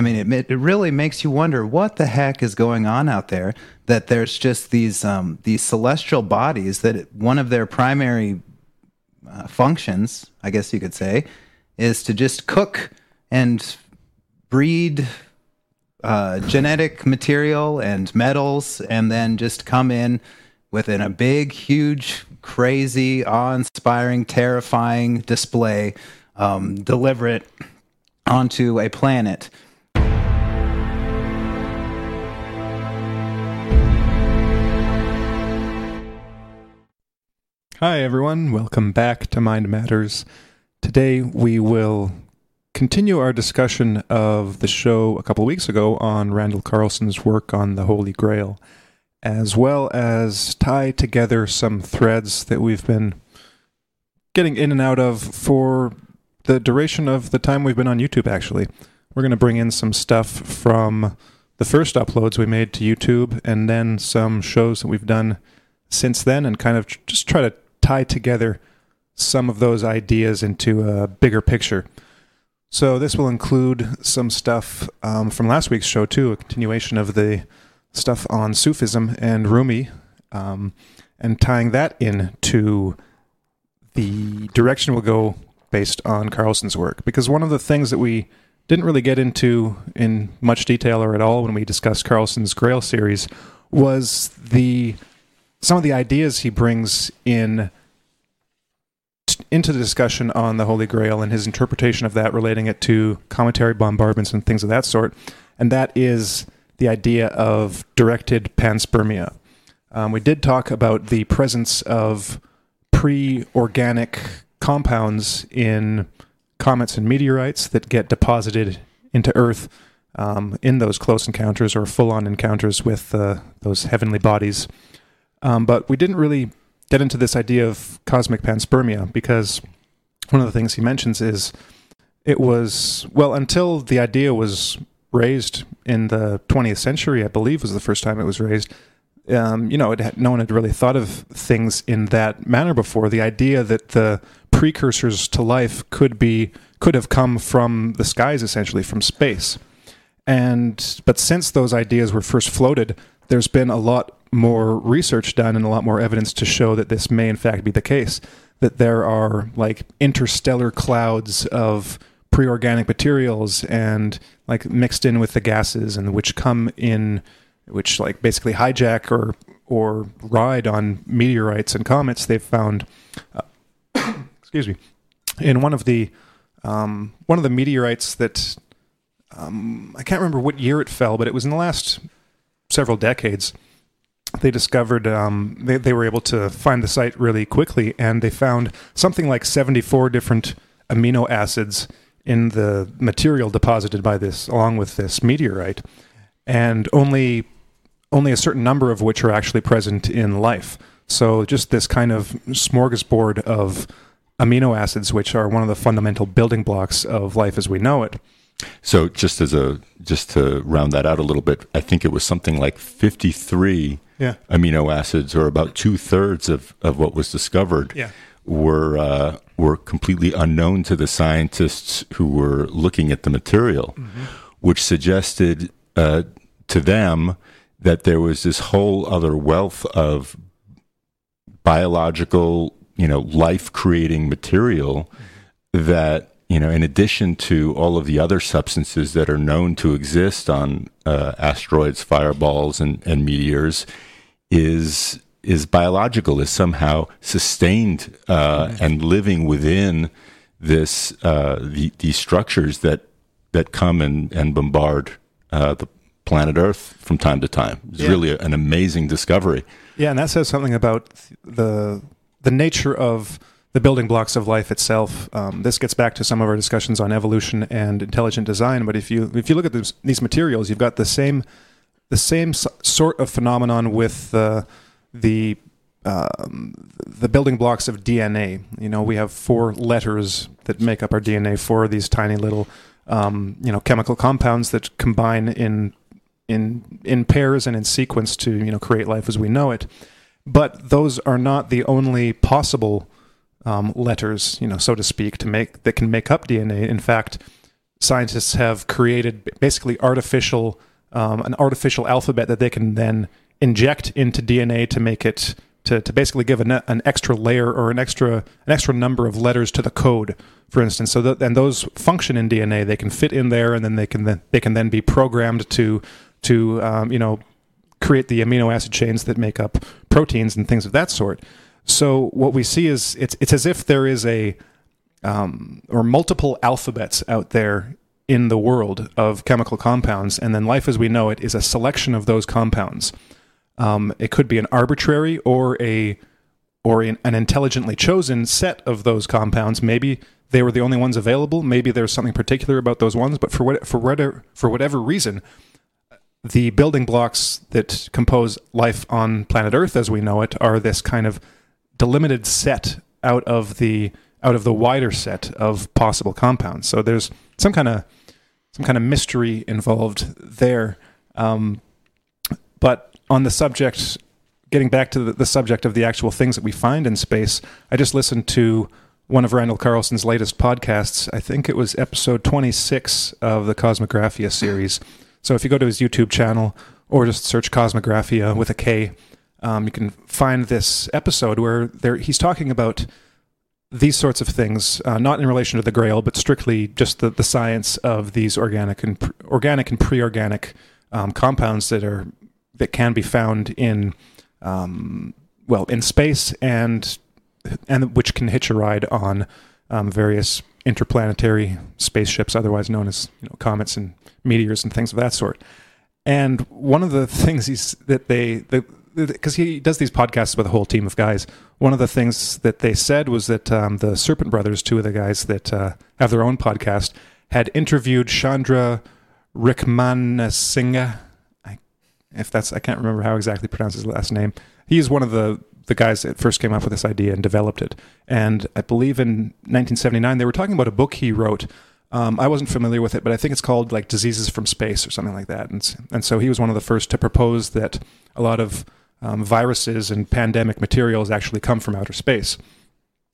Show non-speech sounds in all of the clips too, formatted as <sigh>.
I mean, it, it really makes you wonder what the heck is going on out there. That there's just these um, these celestial bodies that one of their primary uh, functions, I guess you could say, is to just cook and breed uh, genetic material and metals, and then just come in within a big, huge, crazy, awe-inspiring, terrifying display, um, deliver it onto a planet. Hi, everyone. Welcome back to Mind Matters. Today we will continue our discussion of the show a couple weeks ago on Randall Carlson's work on the Holy Grail, as well as tie together some threads that we've been getting in and out of for the duration of the time we've been on YouTube, actually. We're going to bring in some stuff from the first uploads we made to YouTube and then some shows that we've done since then and kind of just try to tie together some of those ideas into a bigger picture. So this will include some stuff um, from last week's show too, a continuation of the stuff on Sufism and Rumi, um, and tying that in to the direction we'll go based on Carlson's work. Because one of the things that we didn't really get into in much detail or at all when we discussed Carlson's Grail series was the some of the ideas he brings in into the discussion on the Holy Grail and his interpretation of that, relating it to cometary bombardments and things of that sort. And that is the idea of directed panspermia. Um, we did talk about the presence of pre organic compounds in comets and meteorites that get deposited into Earth um, in those close encounters or full on encounters with uh, those heavenly bodies. Um, but we didn't really get into this idea of cosmic panspermia because one of the things he mentions is it was, well, until the idea was raised in the 20th century, I believe was the first time it was raised. Um, you know, had, no one had really thought of things in that manner before. The idea that the precursors to life could be could have come from the skies, essentially from space. And but since those ideas were first floated, there's been a lot more research done and a lot more evidence to show that this may in fact be the case. That there are like interstellar clouds of pre-organic materials and like mixed in with the gases and which come in which like basically hijack or or ride on meteorites and comets they've found uh, <coughs> excuse me in one of the um, one of the meteorites that um, I can't remember what year it fell but it was in the last several decades they discovered um, they, they were able to find the site really quickly and they found something like 74 different amino acids in the material deposited by this along with this meteorite and only only a certain number of which are actually present in life. So just this kind of smorgasbord of amino acids which are one of the fundamental building blocks of life as we know it so just as a just to round that out a little bit i think it was something like 53 yeah. amino acids, or about two thirds of, of what was discovered, yeah. were uh, were completely unknown to the scientists who were looking at the material, mm-hmm. which suggested uh, to them that there was this whole other wealth of biological, you know, life creating material mm-hmm. that you know, in addition to all of the other substances that are known to exist on uh, asteroids, fireballs, and, and meteors, is is biological, is somehow sustained uh, and living within this uh, the, these structures that that come and, and bombard uh, the planet Earth from time to time. It's yeah. really an amazing discovery. Yeah, and that says something about the the nature of the building blocks of life itself. Um, this gets back to some of our discussions on evolution and intelligent design. But if you if you look at these materials, you've got the same the same sort of phenomenon with the the um, the building blocks of DNA. You know, we have four letters that make up our DNA. Four of these tiny little, um, you know, chemical compounds that combine in in in pairs and in sequence to you know create life as we know it. But those are not the only possible um, letters, you know, so to speak, to make that can make up DNA. In fact, scientists have created basically artificial um, an artificial alphabet that they can then inject into DNA to make it to, to basically give an, an extra layer or an extra an extra number of letters to the code, for instance. So that and those function in DNA, they can fit in there, and then they can then they can then be programmed to to um, you know create the amino acid chains that make up proteins and things of that sort. So what we see is it's it's as if there is a um, or multiple alphabets out there in the world of chemical compounds, and then life as we know it is a selection of those compounds. Um, it could be an arbitrary or a or an, intelligently chosen set of those compounds. Maybe they were the only ones available. Maybe there's something particular about those ones. But for what, for whatever for whatever reason, the building blocks that compose life on planet Earth as we know it are this kind of delimited set out of the out of the wider set of possible compounds. So there's some kind of some kind of mystery involved there. Um, but on the subject, getting back to the, the, subject of the actual things that we find in space, I just listened to one of Randall Carlson's latest podcasts. I think it was episode 26 of the Kosmographia series. So if you go to his YouTube channel or just search Kosmographia with a K, um, you can find this episode where there, he's talking about these sorts of things, uh, not in relation to the Grail, but strictly just the, the science of these organic and pre- organic and pre-organic um, compounds that are that can be found in um, well in space and and which can hitch a ride on um, various interplanetary spaceships, otherwise known as you know, comets and meteors and things of that sort. And one of the things that they the because he does these podcasts with a whole team of guys. One of the things that they said was that um, the Serpent Brothers, two of the guys that uh, have their own podcast, had interviewed Chandra Wickramasinghe. I, if that's, I can't remember how exactly pronounce his last name. He is one of the the guys that first came up with this idea and developed it. And I believe in 1979 they were talking about a book he wrote. Um, I wasn't familiar with it, but I think it's called like Diseases from Space or something like that. And and so he was one of the first to propose that a lot of um, viruses and pandemic materials actually come from outer space.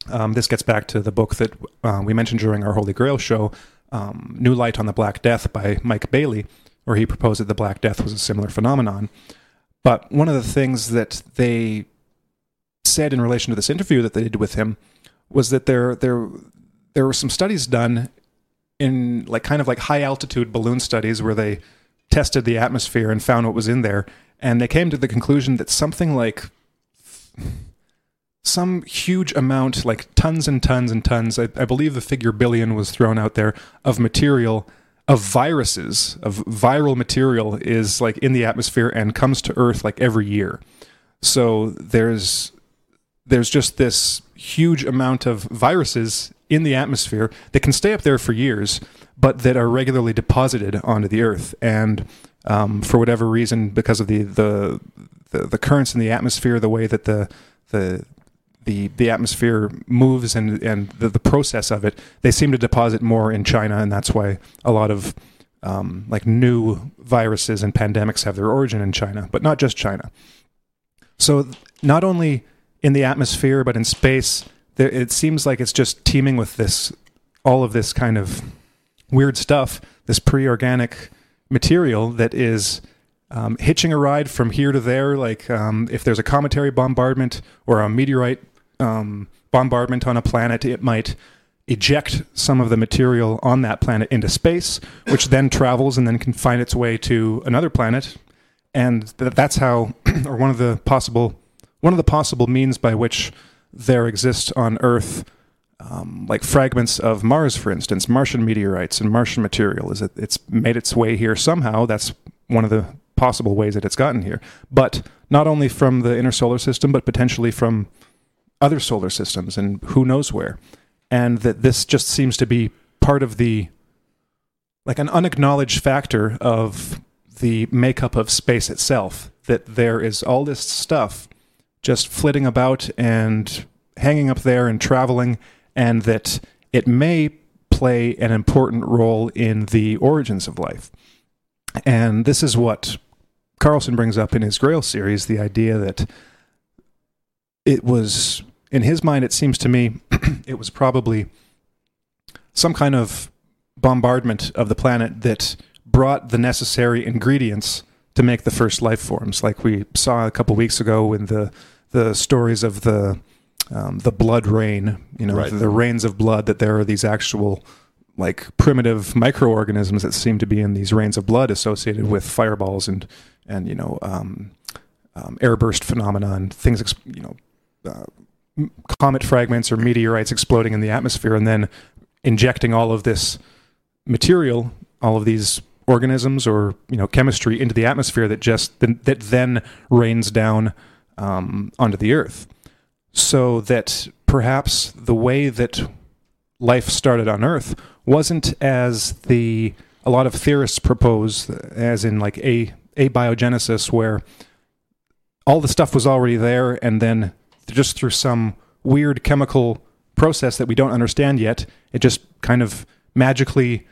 Um, this gets back to the book that uh, we mentioned during our Holy Grail show, um, New Light on the Black Death by Mike Baillie, where he proposed that the Black Death was a similar phenomenon. But one of the things that they said in relation to this interview that they did with him was that there there there were some studies done in like kind of like high altitude balloon studies where they tested the atmosphere and found what was in there and they came to the conclusion that something like some huge amount, like tons and tons and tons, I, I, believe the figure billion was thrown out there, of material, of viruses, of viral material is like in the atmosphere and comes to Earth like every year. So there's there's just this huge amount of viruses in the atmosphere that can stay up there for years, but that are regularly deposited onto the Earth. And um, for whatever reason, because of the, the, the the currents in the atmosphere, the way that the the the the atmosphere moves and and the, the process of it, they seem to deposit more in China, and that's why a lot of um, like new viruses and pandemics have their origin in China, but not just China. So not only in the atmosphere, but in space, there, it seems like it's just teeming with this all of this kind of weird stuff, this pre-organic material that is um, hitching a ride from here to there. Like um, if there's a cometary bombardment or a meteorite um, bombardment on a planet, it might eject some of the material on that planet into space, which then travels and then can find its way to another planet. And th- that's how, <clears throat> or one of the possible, one of the possible means by which there exists on Earth um, like fragments of Mars, for instance, Martian meteorites and Martian material. Is it? It's made its way here somehow. That's one of the possible ways that it's gotten here. But not only from the inner solar system, but potentially from other solar systems and who knows where. And that this just seems to be part of the like an unacknowledged factor of the makeup of space itself. That there is all this stuff just flitting about and hanging up there and traveling and that it may play an important role in the origins of life. And this is what Carlson brings up in his Grail series the idea that it was, in his mind, it seems to me, <clears throat> it was probably some kind of bombardment of the planet that brought the necessary ingredients to make the first life forms, like we saw a couple weeks ago in the the stories of the um, the blood rain, you know, Right. the rains of blood. That there are these actual like primitive microorganisms that seem to be in these rains of blood associated with fireballs and and you know um, um, airburst phenomena and things ex- you know uh, comet fragments or meteorites exploding in the atmosphere and then injecting all of this material, all of these organisms or you know chemistry into the atmosphere that just that then rains down um, onto the earth, so that perhaps the way that life started on Earth wasn't as the a lot of theorists propose, as in like a abiogenesis, where all the stuff was already there, and then just through some weird chemical process that we don't understand yet, it just kind of magically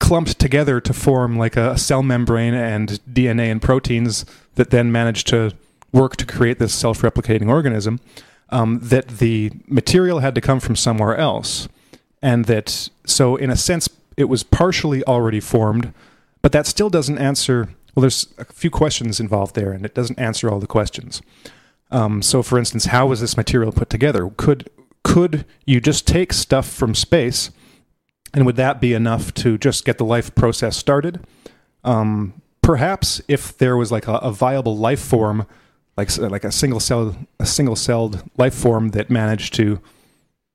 clumped together to form like a cell membrane and DNA and proteins that then managed to work to create this self-replicating organism. Um, that the material had to come from somewhere else, and that so in a sense it was partially already formed, but that still doesn't answer. Well, there's a few questions involved there, and it doesn't answer all the questions. Um, so, for instance, how was this material put together? Could could you just take stuff from space, and would that be enough to just get the life process started? Um, perhaps if there was like a, a viable life form, like like a single cell a single celled life form that managed to,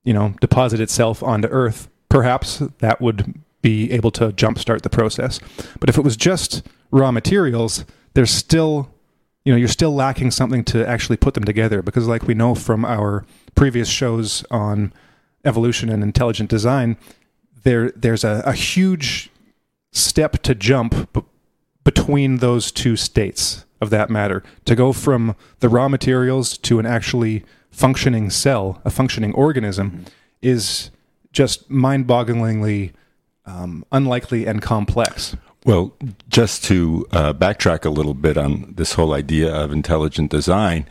you know, deposit itself onto Earth, perhaps that would be able to jumpstart the process. But if it was just raw materials, there's still you know you're still lacking something to actually put them together because like we know from our previous shows on evolution and intelligent design there there's a, a huge step to jump b- between those two states of that matter to go from the raw materials to an actually functioning cell a functioning organism is just mind-bogglingly um, unlikely and complex. Well, just to uh, backtrack a little bit on this whole idea of intelligent design,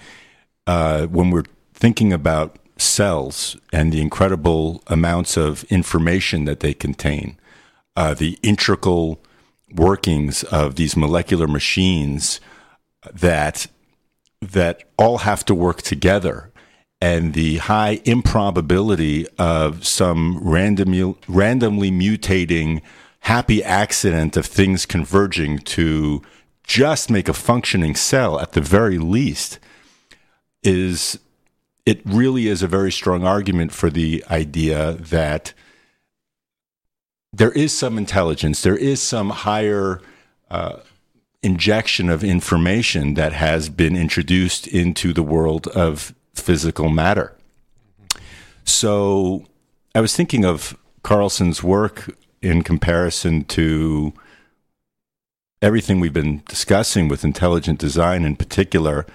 uh, when we're thinking about cells and the incredible amounts of information that they contain, uh, the integral workings of these molecular machines that that all have to work together. And the high improbability of some random, randomly mutating happy accident of things converging to just make a functioning cell at the very least is it really is a very strong argument for the idea that there is some intelligence, there is some higher uh, injection of information that has been introduced into the world of physical matter. So I was thinking of Carlson's work in comparison to everything we've been discussing with intelligent design in particular,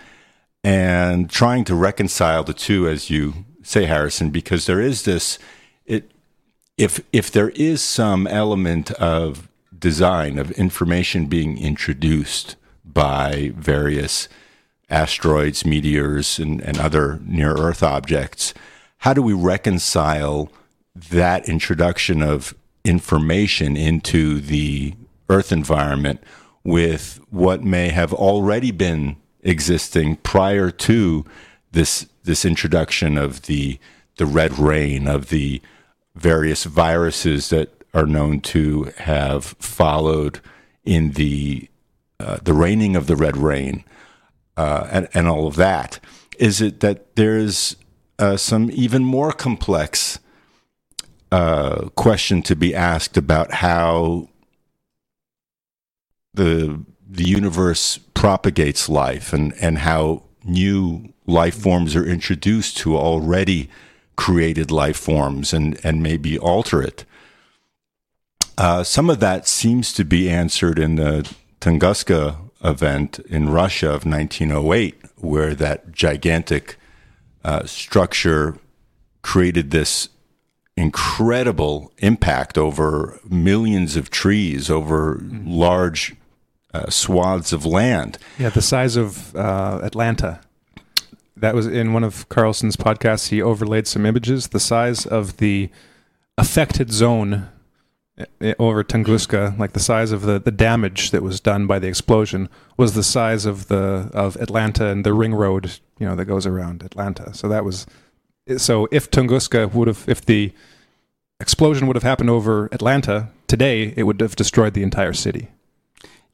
and trying to reconcile the two, as you say, Harrison, because there is this it if if there is some element of design of information being introduced by various asteroids, meteors, and, and other near Earth objects, how do we reconcile that introduction of information into the Earth environment with what may have already been existing prior to this this introduction of the the red rain of the various viruses that are known to have followed in the uh, the raining of the red rain uh, and, and all of that. Is it that there's uh, some even more complex uh, question to be asked about how the the universe propagates life and, and how new life forms are introduced to already created life forms and, and maybe alter it. Uh, some of that seems to be answered in the Tunguska event in Russia of 1908, where that gigantic uh, structure created this incredible impact over millions of trees, over large uh, swaths of land. Yeah, the size of uh, Atlanta. That was in one of Carlson's podcasts. He overlaid some images. The size of the affected zone over Tunguska, like the size of the, the damage that was done by the explosion was the size of the of Atlanta and the ring road, you know, that goes around Atlanta. So that was so if Tunguska would have if the explosion would have happened over Atlanta today, it would have destroyed the entire city.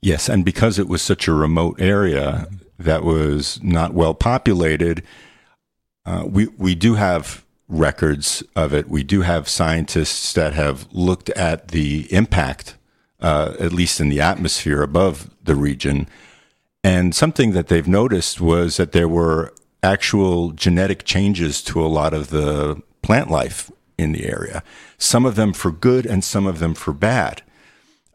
Yes, and because it was such a remote area that was not well populated, uh, we we do have records of it. We do have scientists that have looked at the impact, uh, at least in the atmosphere above the region. And something that they've noticed was that there were actual genetic changes to a lot of the plant life in the area, some of them for good and some of them for bad.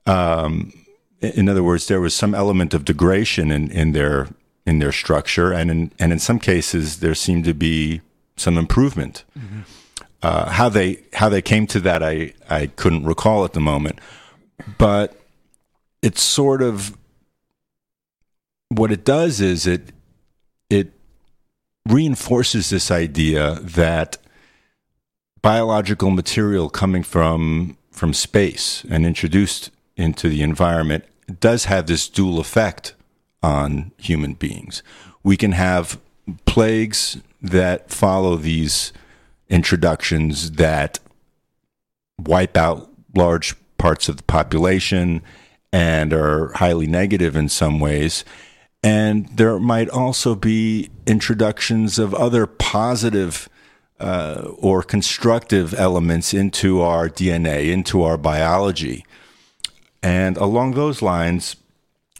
Um, in other words, there was some element of degradation in, in their in their structure, and in and in some cases there seemed to be some improvement. Mm-hmm. Uh, how they how they came to that, I I couldn't recall at the moment, but it's sort of what it does is it it reinforces this idea that biological material coming from from space and introduced into the environment does have this dual effect on human beings. We can have plagues that follow these introductions that wipe out large parts of the population and are highly negative in some ways. And there might also be introductions of other positive uh, or constructive elements into our DNA, into our biology. And along those lines,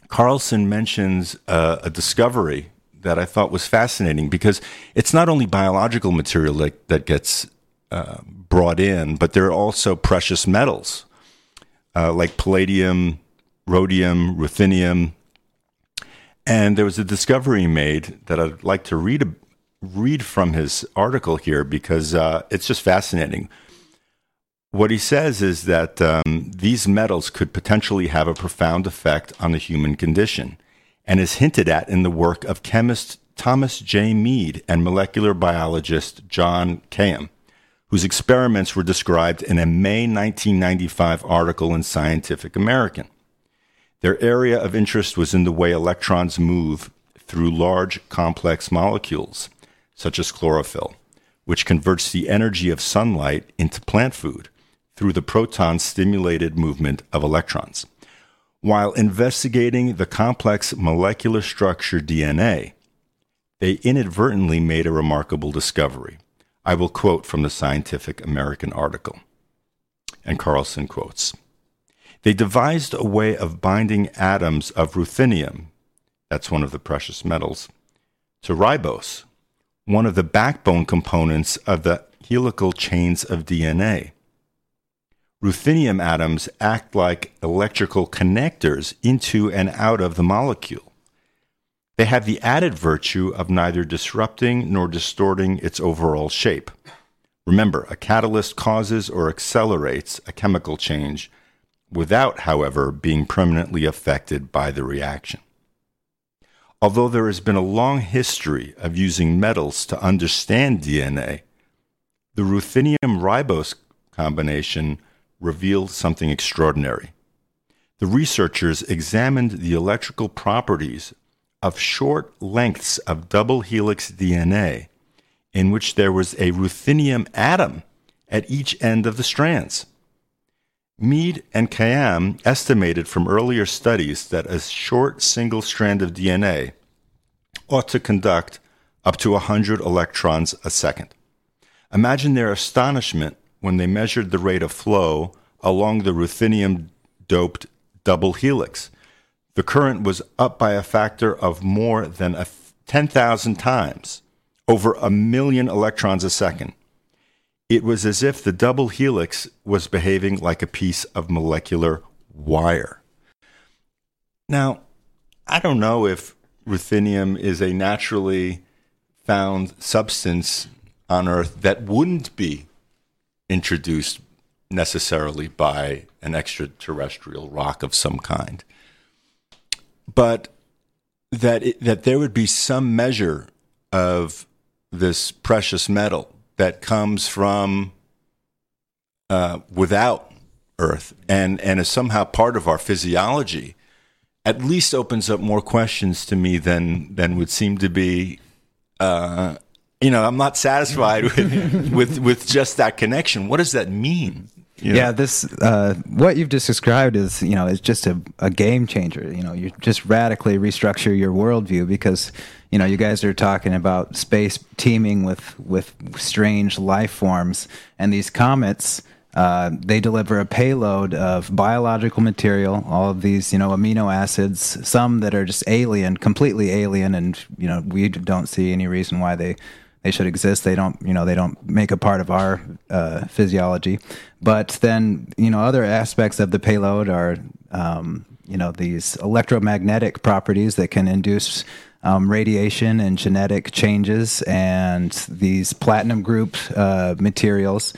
Carlson mentions uh, a discovery that I thought was fascinating because it's not only biological material that, that gets uh, brought in, but there are also precious metals uh, like palladium, rhodium, ruthenium. And there was a discovery made that I'd like to read read from his article here because uh, it's just fascinating. What he says is that um, these metals could potentially have a profound effect on the human condition and is hinted at in the work of chemist Thomas J. Meade and molecular biologist Jon Kayyem, whose experiments were described in a May 1995 article in Scientific American. Their area of interest was in the way electrons move through large, complex molecules, such as chlorophyll, which converts the energy of sunlight into plant food through the proton stimulated movement of electrons. While investigating the complex molecular structure DNA, they inadvertently made a remarkable discovery. I will quote from the Scientific American article. And Carlson quotes They devised a way of binding atoms of ruthenium, that's one of the precious metals, to ribose, one of the backbone components of the helical chains of DNA. Ruthenium atoms act like electrical connectors into and out of the molecule. They have the added virtue of neither disrupting nor distorting its overall shape. Remember, a catalyst causes or accelerates a chemical change without, however, being permanently affected by the reaction. Although there has been a long history of using metals to understand DNA, the ruthenium ribose combination revealed something extraordinary. The researchers examined the electrical properties of short lengths of double helix DNA in which there was a ruthenium atom at each end of the strands. Meade and Kayyem estimated from earlier studies that a short single strand of DNA ought to conduct up to 100 electrons a second. Imagine their astonishment when they measured the rate of flow along the ruthenium doped double helix. The current was up by a factor of more than 10,000 times, over a million electrons a second. It was as if the double helix was behaving like a piece of molecular wire. Now, I don't know if ruthenium is a naturally found substance on Earth that wouldn't be introduced necessarily by an extraterrestrial rock of some kind, but that it, that there would be some measure of this precious metal that comes from uh, without Earth and, and is somehow part of our physiology, at least opens up more questions to me than, than would seem to be. Uh, you know, I'm not satisfied with, <laughs> with, with just that connection. What does that mean? You know? Yeah, this uh, what you've just described is you know is just a, a game changer. You know, you just radically restructure your worldview because you know you guys are talking about space teeming with with strange life forms, and these comets. Uh, they deliver a payload of biological material, all of these, you know, amino acids, some that are just alien, completely alien, and you know, we don't see any reason why they they should exist. They don't, you know, they don't make a part of our uh, physiology. But then, you know, other aspects of the payload are, um, you know, these electromagnetic properties that can induce um, radiation and genetic changes, and these platinum group uh, materials.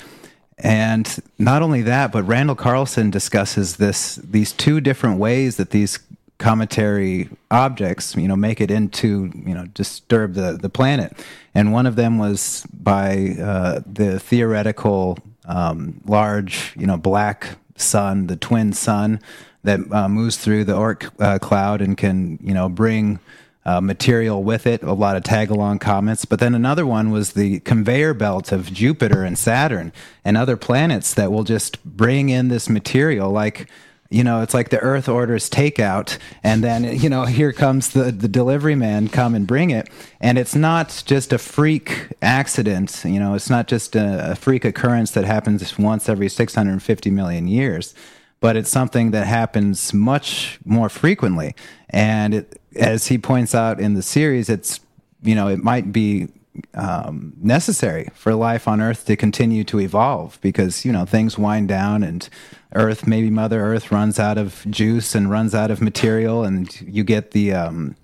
And not only that, but Randall Carlson discusses this these two different ways that these cometary objects, you know, make it into, you know, disturb the, the planet. And one of them was by uh, the theoretical um, large, you know, black sun, the twin sun that uh, moves through the Oort uh, cloud and can, you know, bring uh, material with it, a lot of tag along comets. But then another one was the conveyor belt of Jupiter and Saturn and other planets that will just bring in this material like you know it's like the earth orders takeout and then you know here comes the, the delivery man come and bring it. And it's not just a freak accident you know it's not just a, a freak occurrence that happens once every 650 million years but it's something that happens much more frequently. And it, as he points out in the series it's you know it might be um, necessary for life on Earth to continue to evolve because you know things wind down and Earth maybe Mother Earth runs out of juice and runs out of material and you get the um,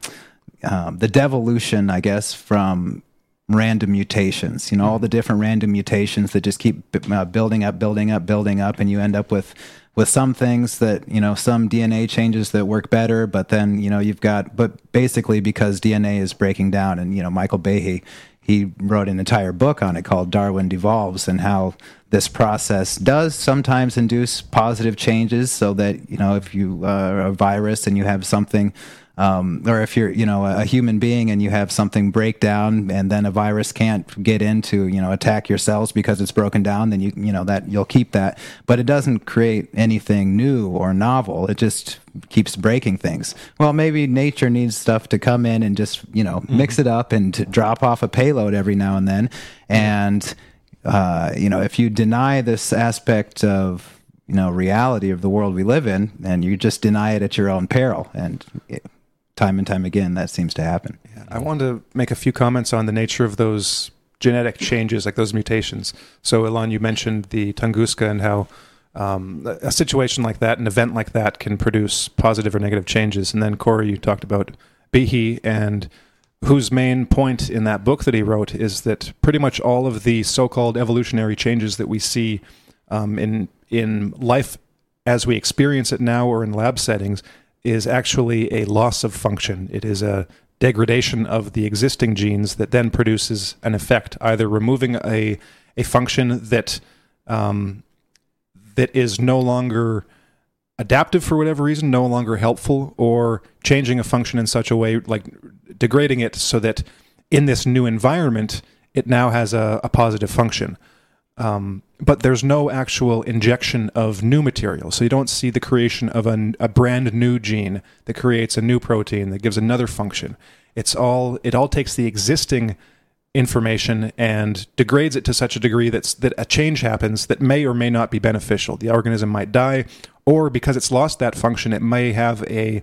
um, the devolution, I guess, from random mutations. You know all the different random mutations that just keep uh, building up, building up, building up, and you end up with with some things that you know some DNA changes that work better, but then you know you've got but basically because DNA is breaking down, and you know Michael Behe he wrote an entire book on it called Darwin Devolves and how this process does sometimes induce positive changes so that you know if you are a virus and you have something um, or if you're you know a human being and you have something break down and then a virus can't get in to you know attack your cells because it's broken down then you you know that you'll keep that. But it doesn't create anything new or novel. It just keeps breaking things. Well maybe nature needs stuff to come in and just you know mm-hmm. mix it up and drop off a payload every now and then. And uh, you know if you deny this aspect of you know reality of the world we live in and you just deny it at your own peril. And it, time and time again, that seems to happen. Yeah, I wanted to make a few comments on the nature of those genetic changes, like those mutations. So, Elan, you mentioned the Tunguska and how um, a situation like that, an event like that, can produce positive or negative changes. And then, Corey, you talked about Behe and whose main point in that book that he wrote is that pretty much all of the so-called evolutionary changes that we see um, in in life as we experience it now or in lab settings is actually a loss of function. It is a degradation of the existing genes that then produces an effect, either removing a a function that um, that is no longer adaptive for whatever reason, no longer helpful, or changing a function in such a way, like degrading it so that in this new environment, it now has a, a positive function. Um, but there's no actual injection of new material. So you don't see the creation of a, a, brand new gene that creates a new protein that gives another function. It's all it all takes the existing information and degrades it to such a degree that's that a change happens that may or may not be beneficial. The organism might die, or because it's lost that function, it may have a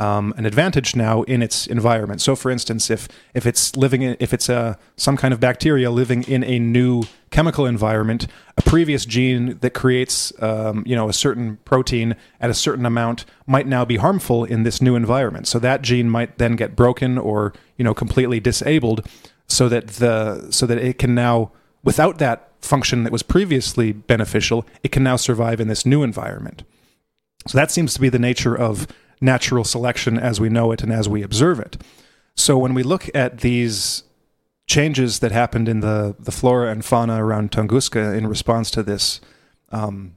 um, an advantage now in its environment. So, for instance, if if it's living in, if it's a some kind of bacteria living in a new chemical environment, a previous gene that creates um, you know a certain protein at a certain amount might now be harmful in this new environment. So that gene might then get broken or you know completely disabled, so that the so that it can now without that function that was previously beneficial, it can now survive in this new environment. So that seems to be the nature of natural selection as we know it and as we observe it. So when we look at these changes that happened in the, the flora and fauna around Tunguska in response to this um,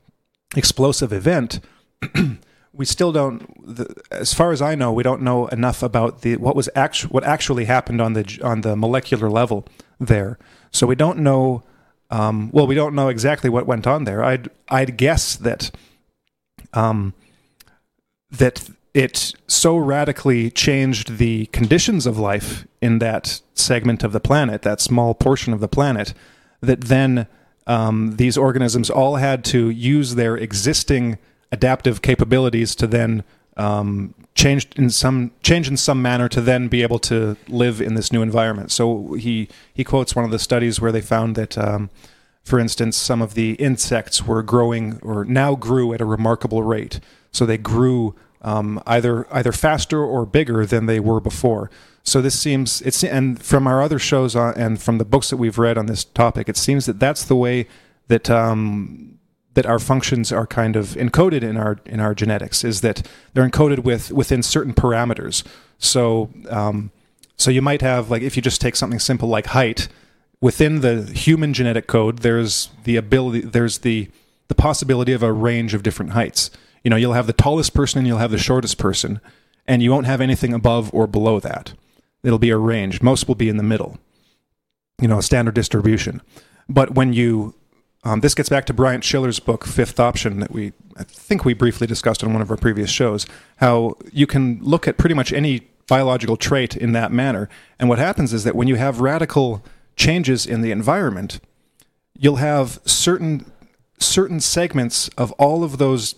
explosive event, <clears throat> we still don't. The, as far as I know, we don't know enough about the what was actu- what actually happened on the on the molecular level there. So we don't know. Um, well, we don't know exactly what went on there. I'd I'd guess that um, that it so radically changed the conditions of life in that segment of the planet, that small portion of the planet, that then um, these organisms all had to use their existing adaptive capabilities to then um, change in some change in some manner to then be able to live in this new environment. So he he quotes one of the studies where they found that. Um, for instance, some of the insects were growing or now grew at a remarkable rate. So they grew um, either either faster or bigger than they were before. So this seems it's and from our other shows on, and from the books that we've read on this topic, it seems that that's the way that um, that our functions are kind of encoded in our in our genetics is that they're encoded with within certain parameters. So um, so you might have like if you just take something simple like height within the human genetic code, there's the ability there's the the possibility of a range of different heights. You know, you'll have the tallest person and you'll have the shortest person, and you won't have anything above or below that. It'll be arranged. Most will be in the middle. You know, a standard distribution. But when you um, this gets back to Bryant Shiller's book, Fifth Option, that we I think we briefly discussed on one of our previous shows. How you can look at pretty much any biological trait in that manner, and what happens is that when you have radical changes in the environment, you'll have certain certain segments of all of those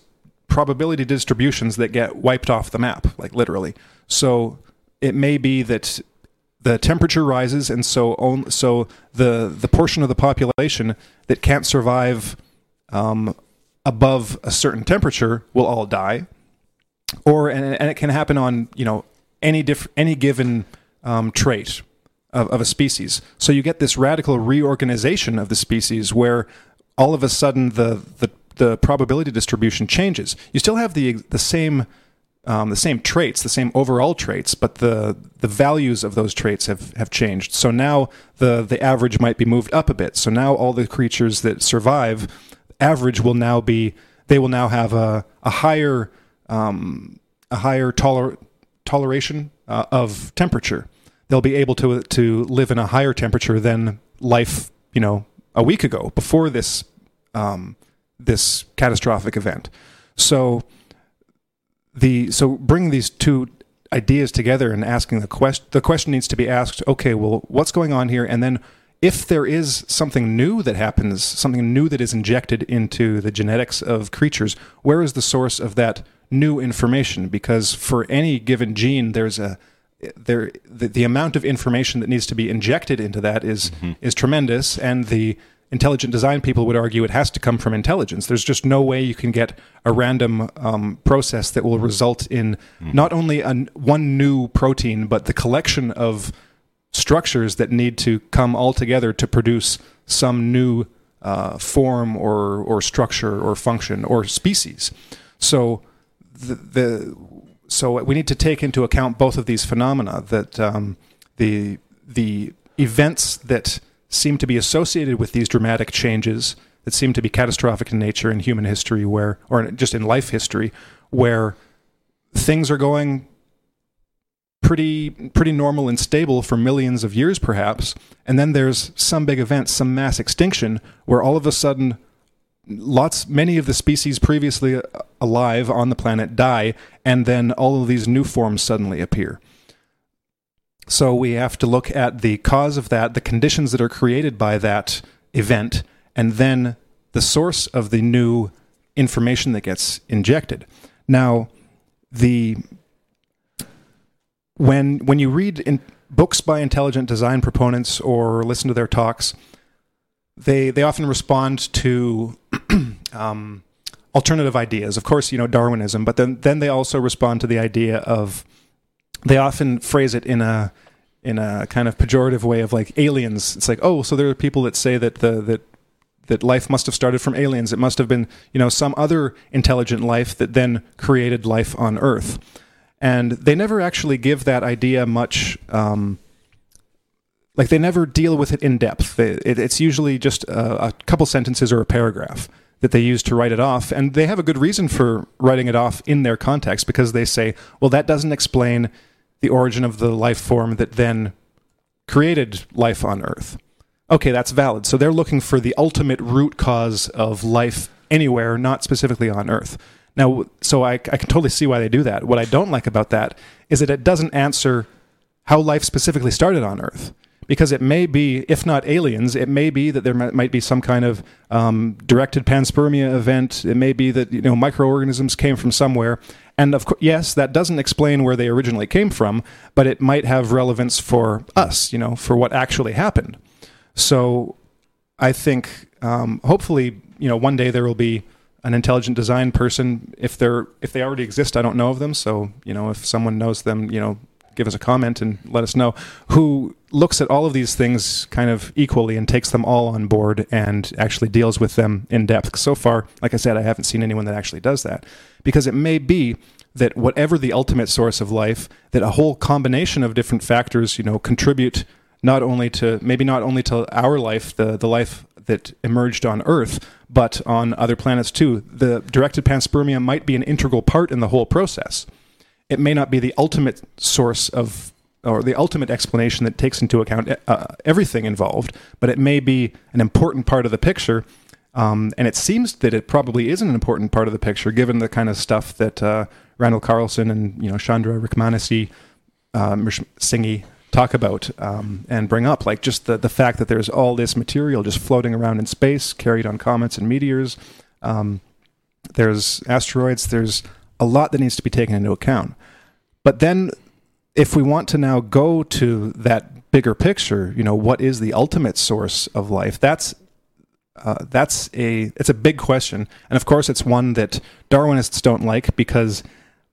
probability distributions that get wiped off the map, like literally. So it may be that the temperature rises, and so on, so the the portion of the population that can't survive um, above a certain temperature will all die, or and, and, it can happen on you know any diff- any given um, trait of, of a species. So you get this radical reorganization of the species where all of a sudden the the the probability distribution changes. You still have the the same um, the same traits, the same overall traits, but the the values of those traits have, have changed. So now the the average might be moved up a bit. So now all the creatures that survive, average will now be they will now have a a higher um, a higher toler- toleration uh, of temperature. They'll be able to to live in a higher temperature than life you know a week ago before this um, this catastrophic event. So the so bringing these two ideas together and asking the question the question needs to be asked okay well what's going on here and then if there is something new that happens something new that is injected into the genetics of creatures where is the source of that new information because for any given gene there's a there the, the amount of information that needs to be injected into that is, mm-hmm. is tremendous and the intelligent design people would argue it has to come from intelligence. There's just no way you can get a random um, process that will result in mm. not only an, one new protein, but the collection of structures that need to come all together to produce some new uh, form or, or structure or function or species. So the, the so we need to take into account both of these phenomena that um, the the events that seem to be associated with these dramatic changes that seem to be catastrophic in nature in human history where or just in life history where things are going pretty pretty normal and stable for millions of years perhaps and then there's some big event some mass extinction where all of a sudden lots many of the species previously alive on the planet die and then all of these new forms suddenly appear so we have to look at the cause of that, the conditions that are created by that event, and then the source of the new information that gets injected. Now, the when when you read in books by intelligent design proponents or listen to their talks, they they often respond to <clears throat> um, alternative ideas. Of course, you know Darwinism, but then then they also respond to the idea of they often phrase it in a in a kind of pejorative way of like aliens. It's like, oh, so there are people that say that the that that life must have started from aliens. It must have been, you know, some other intelligent life that then created life on Earth. And they never actually give that idea much. Um, like they never deal with it in depth. It, it's usually just a, a, couple sentences or a paragraph. That they use to write it off. And they have a good reason for writing it off in their context because they say, well, that doesn't explain the origin of the life form that then created life on Earth. Okay, that's valid. So they're looking for the ultimate root cause of life anywhere, not specifically on Earth. Now, so I, I can totally see why they do that. What I don't like about that is that it doesn't answer how life specifically started on Earth because it may be, if not aliens, it may be that there might be some kind of um, directed panspermia event. It may be that you know microorganisms came from somewhere, and of course, yes, that doesn't explain where they originally came from, but it might have relevance for us, you know, for what actually happened. So, I think um, hopefully, you know, one day there will be an intelligent design person. If they're if they already exist, I don't know of them. So, you know, if someone knows them, you know, give us a comment and let us know, who looks at all of these things kind of equally and takes them all on board and actually deals with them in depth. So far, like I said, I haven't seen anyone that actually does that. Because it may be that whatever the ultimate source of life, that a whole combination of different factors, you know, contribute not only to maybe not only to our life, the the life that emerged on Earth, but on other planets too. The directed panspermia might be an integral part in the whole process it may not be the ultimate source of or the ultimate explanation that takes into account uh, everything involved, but it may be an important part of the picture. Um, and it seems that it probably is an important part of the picture, given the kind of stuff that uh, Randall Carlson and you know Chandra Rikmanesi, uh, Singhi talk about um, and bring up, like just the the fact that there's all this material just floating around in space, carried on comets and meteors. Um, there's asteroids. There's a lot that needs to be taken into account. But then, if we want to now go to that bigger picture, you know, what is the ultimate source of life? That's uh, that's a it's a big question, and of course, it's one that Darwinists don't like because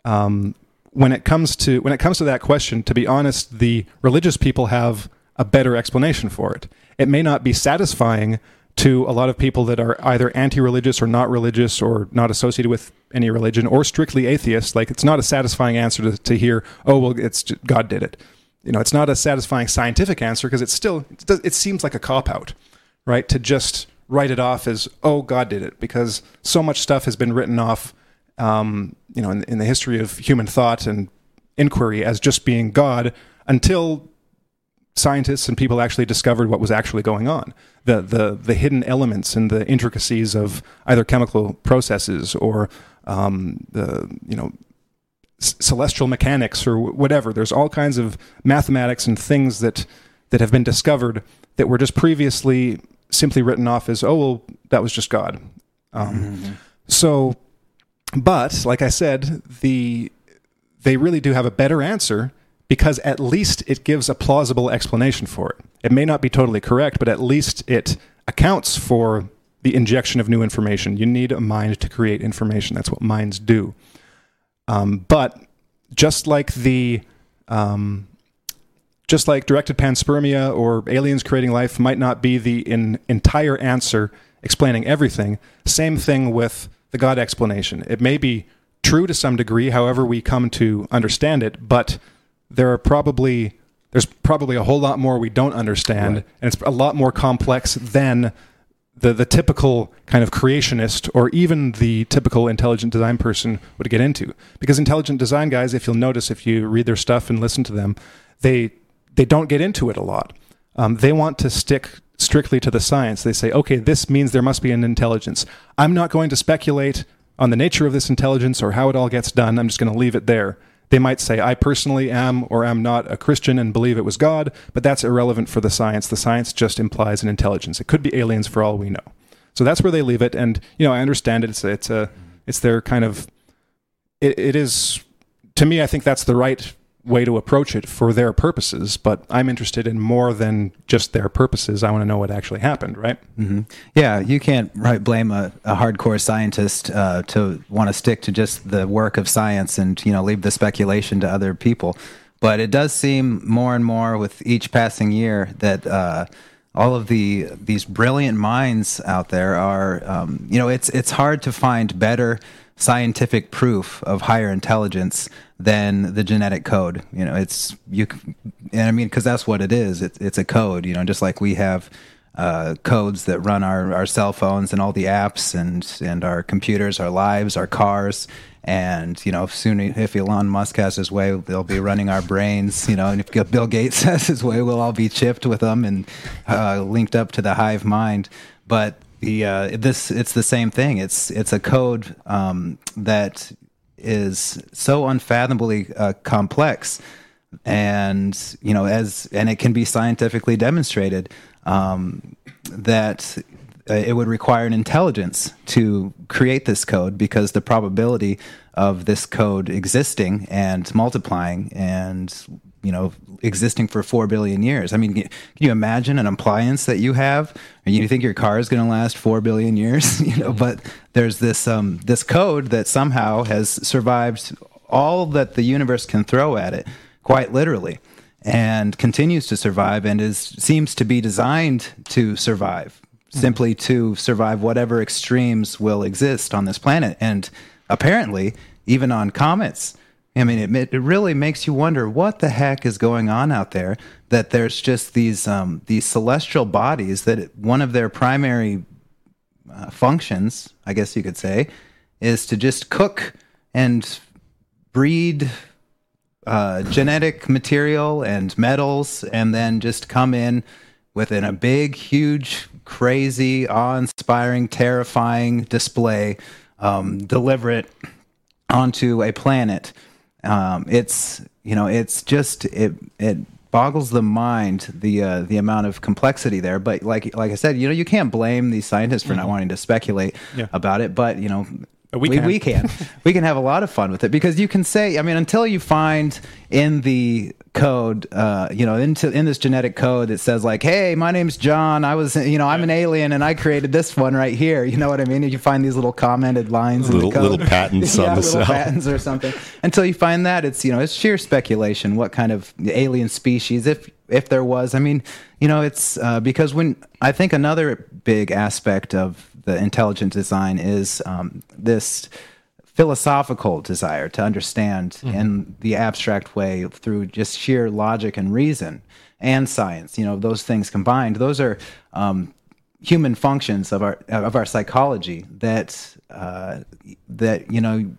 um, when it comes to when it comes to that question, to be honest, the religious people have a better explanation for it. It may not be satisfying to a lot of people that are either anti-religious or not religious or not associated with any religion or strictly atheist like it's not a satisfying answer to, to hear oh well it's just, god did it. You know it's not a satisfying scientific answer because it's still it seems like a cop out right to just write it off as oh god did it because so much stuff has been written off um, you know in, in the history of human thought and inquiry as just being god until scientists and people actually discovered what was actually going on. The the the hidden elements and the intricacies of either chemical processes or um, the you know c- celestial mechanics or whatever. There's all kinds of mathematics and things that that have been discovered that were just previously simply written off as oh well that was just god. Um, mm-hmm. so but like i said the they really do have a better answer because at least it gives a plausible explanation for it. It may not be totally correct, but at least it accounts for the injection of new information. You need a mind to create information. That's what minds do. Um, but just like the um, just like directed panspermia or aliens creating life might not be the in, entire answer explaining everything. Same thing with the God explanation. It may be true to some degree, however we come to understand it, but there are probably there's probably a whole lot more we don't understand, right. and it's a lot more complex than the the typical kind of creationist or even the typical intelligent design person would get into. Because intelligent design guys, if you'll notice, if you read their stuff and listen to them, they they don't get into it a lot. Um, they want to stick strictly to the science. They say, okay, this means there must be an intelligence. I'm not going to speculate on the nature of this intelligence or how it all gets done. I'm just going to leave it there. They might say, I personally am or am not a Christian and believe it was God, but that's irrelevant for the science. The science just implies an intelligence. It could be aliens for all we know. So that's where they leave it. And, you know, I understand it. It's, it's, a, it's their kind of, it, it is, to me, I think that's the right way to approach it for their purposes, but I'm interested in more than just their purposes. I want to know what actually happened, right? Mm-hmm. Yeah, you can't right blame a, a hardcore scientist uh, to want to stick to just the work of science and you know leave the speculation to other people. But it does seem more and more with each passing year that. Uh, all of the these brilliant minds out there are, um, you know, it's it's hard to find better scientific proof of higher intelligence than the genetic code. You know, it's you, and I mean, because that's what it is. It, it's a code. You know, just like we have uh, codes that run our, our cell phones and all the apps and and our computers, our lives, our cars. And you know, soon if Elon Musk has his way, they'll be running our brains. You know, and if Bill Gates <laughs> has his way, we'll all be chipped with them and uh, linked up to the hive mind. But the uh, this it's the same thing. It's it's a code um, that is so unfathomably uh, complex, and you know, as and it can be scientifically demonstrated um, that uh, it would require an intelligence to create this code because the probability of this code existing and multiplying and you know existing for 4 billion years. I mean can you imagine an appliance that you have and you think your car is going to last 4 billion years <laughs> you know but there's this um, this code that somehow has survived all that the universe can throw at it quite literally and continues to survive and is seems to be designed to survive simply to survive whatever extremes will exist on this planet. And apparently even on comets i mean it, it really makes you wonder what the heck is going on out there that there's just these um, these celestial bodies that one of their primary uh, functions i guess you could say is to just cook and breed uh, genetic material and metals, and then just come in within a big, huge, crazy, awe-inspiring, terrifying display, um, deliver it onto a planet. Um, it's you know, it's just it it boggles the mind the uh, the amount of complexity there. But like like I said, you know, you can't blame these scientists for mm-hmm. not wanting to speculate yeah. about it. But you know, we can. We, we can. <laughs> we can have a lot of fun with it because you can say, I mean, until you find in the code, uh, you know, into in this genetic code that says like, "Hey, my name's John. I was, you know, I'm an alien and I created this one right here." You know what I mean? You find these little commented lines little, in the code, little patents <laughs> yeah, on the little cell, patents or something. Until you find that, it's you know, it's sheer speculation. What kind of alien species, if if there was? I mean, you know, it's uh, because when I think another big aspect of the intelligent design is um, this philosophical desire to understand mm-hmm. in the abstract way through just sheer logic and reason and science. You know, those things combined, those are um, human functions of our of our psychology that uh, that you know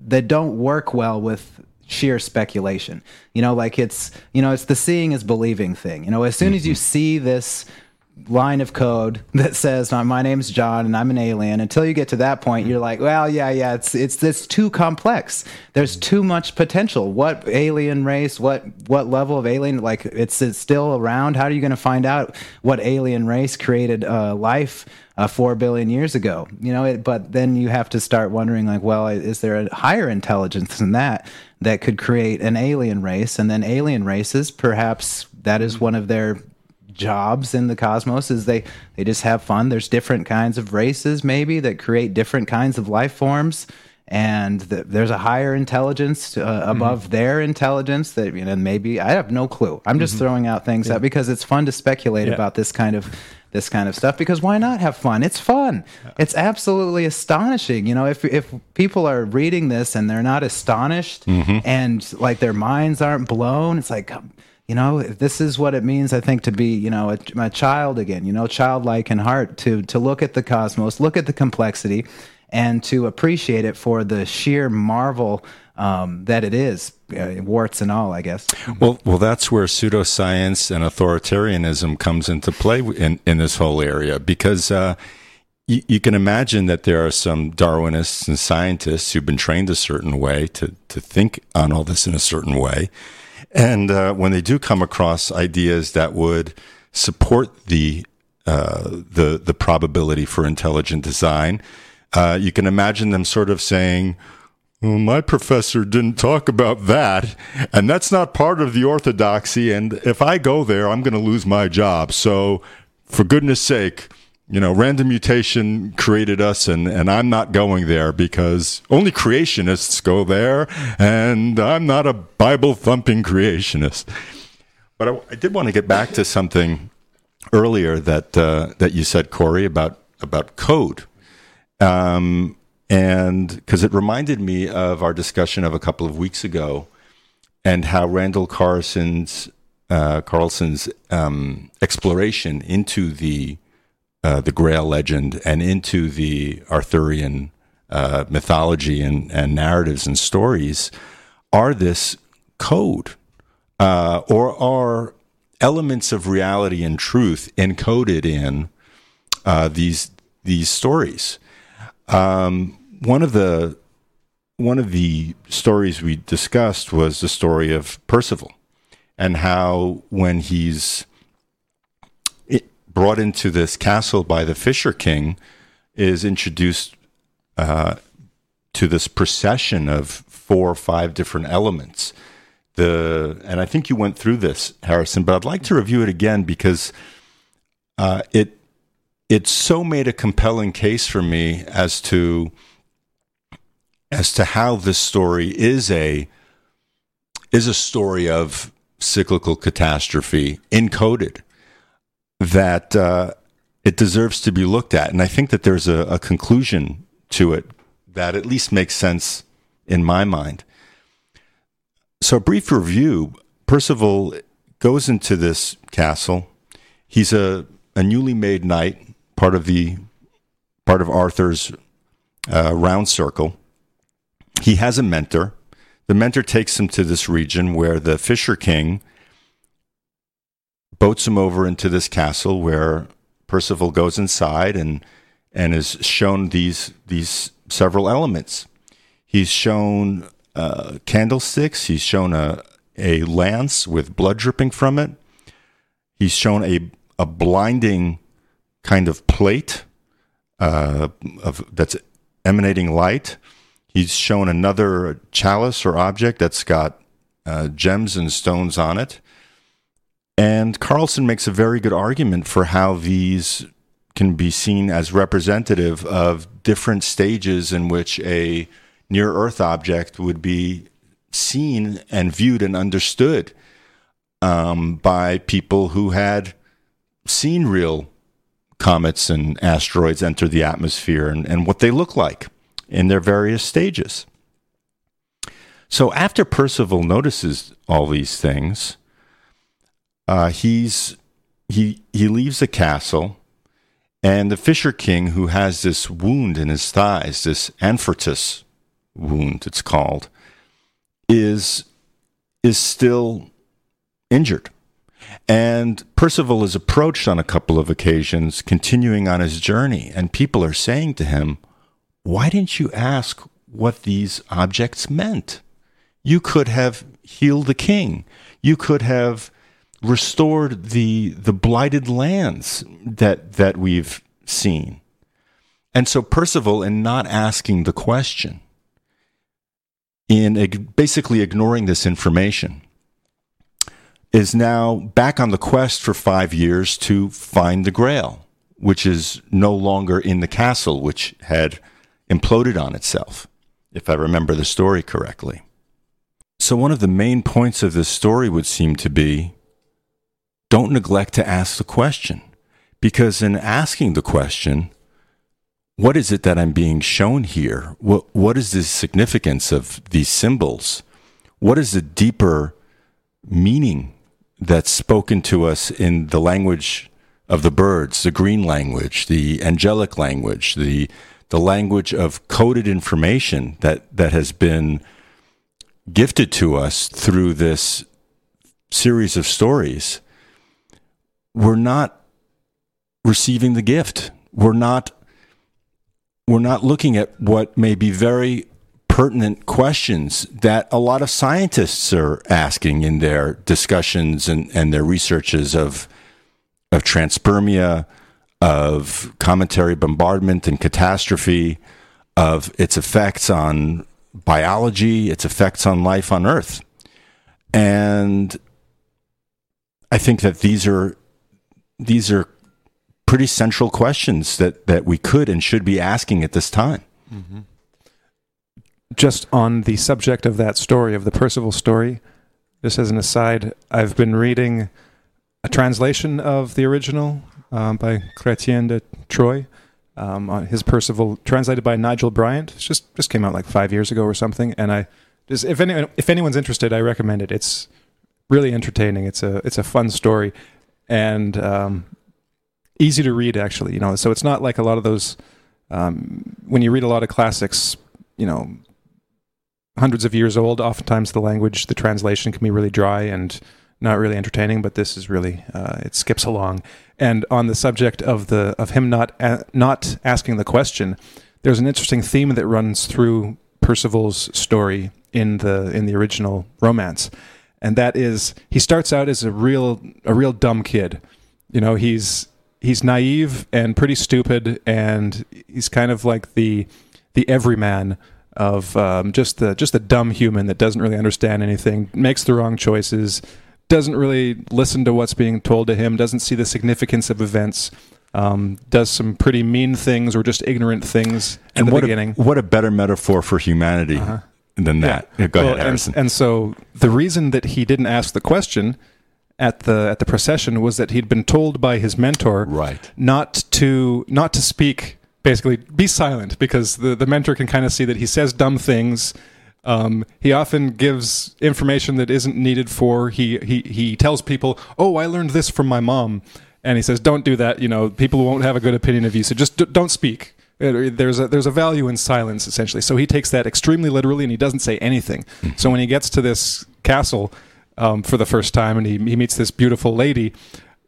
that don't work well with sheer speculation. You know, like it's you know it's the seeing is believing thing. You know, as soon mm-hmm. as you mm-hmm. see this line of code <laughs> that says my name's John and I'm an alien. Until you get to that point, you're like, well, yeah, yeah, it's it's it's too complex. There's too much potential. What alien race? What what level of alien? Like it's, it's still around. How are you going to find out what alien race created uh, life? Uh, four billion years ago, you know. It, but then you have to start wondering, like, well, is there a higher intelligence than that that could create an alien race? And then alien races, perhaps that is one of their jobs in the cosmos is they they just have fun there's different kinds of races maybe that create different kinds of life forms and the, there's a higher intelligence uh, above mm-hmm. their intelligence that you know maybe i have no clue i'm just mm-hmm. throwing out things yeah. out because it's fun to speculate yeah. about this kind of this kind of stuff because why not have fun it's fun yeah. it's absolutely astonishing you know if if people are reading this and they're not astonished mm-hmm. and like their minds aren't blown it's like you know this is what it means i think to be you know a, a, child again you know childlike in heart to to look at the cosmos look at the complexity and to appreciate it for the sheer marvel um, that it is uh, warts and all i guess. Well well that's where pseudoscience and authoritarianism comes into play in in this whole area because uh, you, you can imagine that there are some Darwinists and scientists who've been trained a certain way to, to think on all this in a certain way and uh, when they do come across ideas that would support the uh, the the probability for intelligent design, uh, you can imagine them sort of saying, well, "My professor didn't talk about that, and that's not part of the orthodoxy. And if I go there, I'm going to lose my job. So, for goodness sake." You know, random mutation created us, and, and I'm not going there because only creationists go there, and I'm not a Bible thumping creationist. But I, I, did want to get back to something earlier that uh, that you said, Corey, about about code, um, and because it reminded me of our discussion of a couple of weeks ago, and how Randall Carlson's uh, Carlson's um, exploration into the uh, the Grail legend and into the Arthurian uh, mythology and, and narratives and stories are this code uh, or are elements of reality and truth encoded in uh, these these stories. Um, one of the one of the stories we discussed was the story of Percival and how when he's brought into this castle by the Fisher King is introduced uh, to this procession of four or five different elements. The and I think you went through this, Harrison, but I'd like to review it again because uh, it it so made a compelling case for me as to as to how this story is a is a story of cyclical catastrophe encoded that uh, it deserves to be looked at. And i think that there's a, a conclusion to it that at least makes sense in my mind. So a brief review. Percival goes into this castle. He's a, a newly made knight part of the part of arthur's uh, round circle. He has a mentor. The mentor takes him to this region where the Fisher King boats him over into this castle where Percival goes inside and and is shown these these several elements. He's shown uh, candlesticks. He's shown a a lance with blood dripping from it. He's shown a a blinding kind of plate uh, of that's emanating light. He's shown another chalice or object that's got uh, gems and stones on it. And Carlson makes a very good argument for how these can be seen as representative of different stages in which a near Earth object would be seen and viewed and understood um, by people who had seen real comets and asteroids enter the atmosphere and, and what they look like in their various stages. So after Percival notices all these things, uh, he's he he leaves the castle, and the Fisher King, who has this wound in his thighs, this amphitrus wound, it's called, is is still injured. And Percival is approached on a couple of occasions, continuing on his journey, and people are saying to him, why didn't you ask what these objects meant? You could have healed the king. You could have restored the the blighted lands that that we've seen. And so Percival, in not asking the question, in basically ignoring this information, is now back on the quest for five years to find the Grail, which is no longer in the castle, which had imploded on itself, if I remember the story correctly. So, one of the main points of this story would seem to be don't neglect to ask the question. Because in asking the question, what is it that I'm being shown here? What, what is the significance of these symbols? What is the deeper meaning that's spoken to us in the language of the birds, the green language, the angelic language, the the language of coded information that, that has been gifted to us through this series of stories, we're not receiving the gift. We're not we're not looking at what may be very pertinent questions that a lot of scientists are asking in their discussions and, and their researches of of transpermia, of cometary bombardment and catastrophe, of its effects on biology, its effects on life on Earth. And I think that these are these are pretty central questions that, that we could and should be asking at this time. Mm-hmm. Just on the subject of that story, of the Percival story, just as an aside, I've been reading a translation of the original um, by Chrétien de Troyes. Um, on his Percival, translated by Nigel Bryant. It's just just came out like five years ago or something. And I just if anyone if anyone's interested, I recommend it. It's really entertaining. It's a it's a fun story, and um, easy to read actually. You know, so it's not like a lot of those um, when you read a lot of classics. You know, hundreds of years old. Oftentimes, the language, the translation can be really dry and not really entertaining. But this is really uh, it skips along. And on the subject of the of him not a, not asking the question, there's an interesting theme that runs through Percival's story in the in the original romance, and that is he starts out as a real a real dumb kid. You know, he's he's naive and pretty stupid, and he's kind of like the the everyman of um, just the just the dumb human that doesn't really understand anything, makes the wrong choices, doesn't really listen to what's being told to him, doesn't see the significance of events, um, does some pretty mean things or just ignorant things in and the what beginning. A, what a better metaphor for humanity Uh-huh. Than that. Yeah. Go Well, ahead, Harrison. And, and so the reason that he didn't ask the question at the at the procession was that he'd been told by his mentor right. not to not to speak basically be silent because the, the mentor can kind of see that he says dumb things um, he often gives information that isn't needed for he, he he tells people oh i learned this from my mom and he says don't do that you know people won't have a good opinion of you so just d- don't speak There's a there's a value in silence essentially. So he takes that extremely literally and he doesn't say anything. So when he gets to this castle um, for the first time and he, he meets this beautiful lady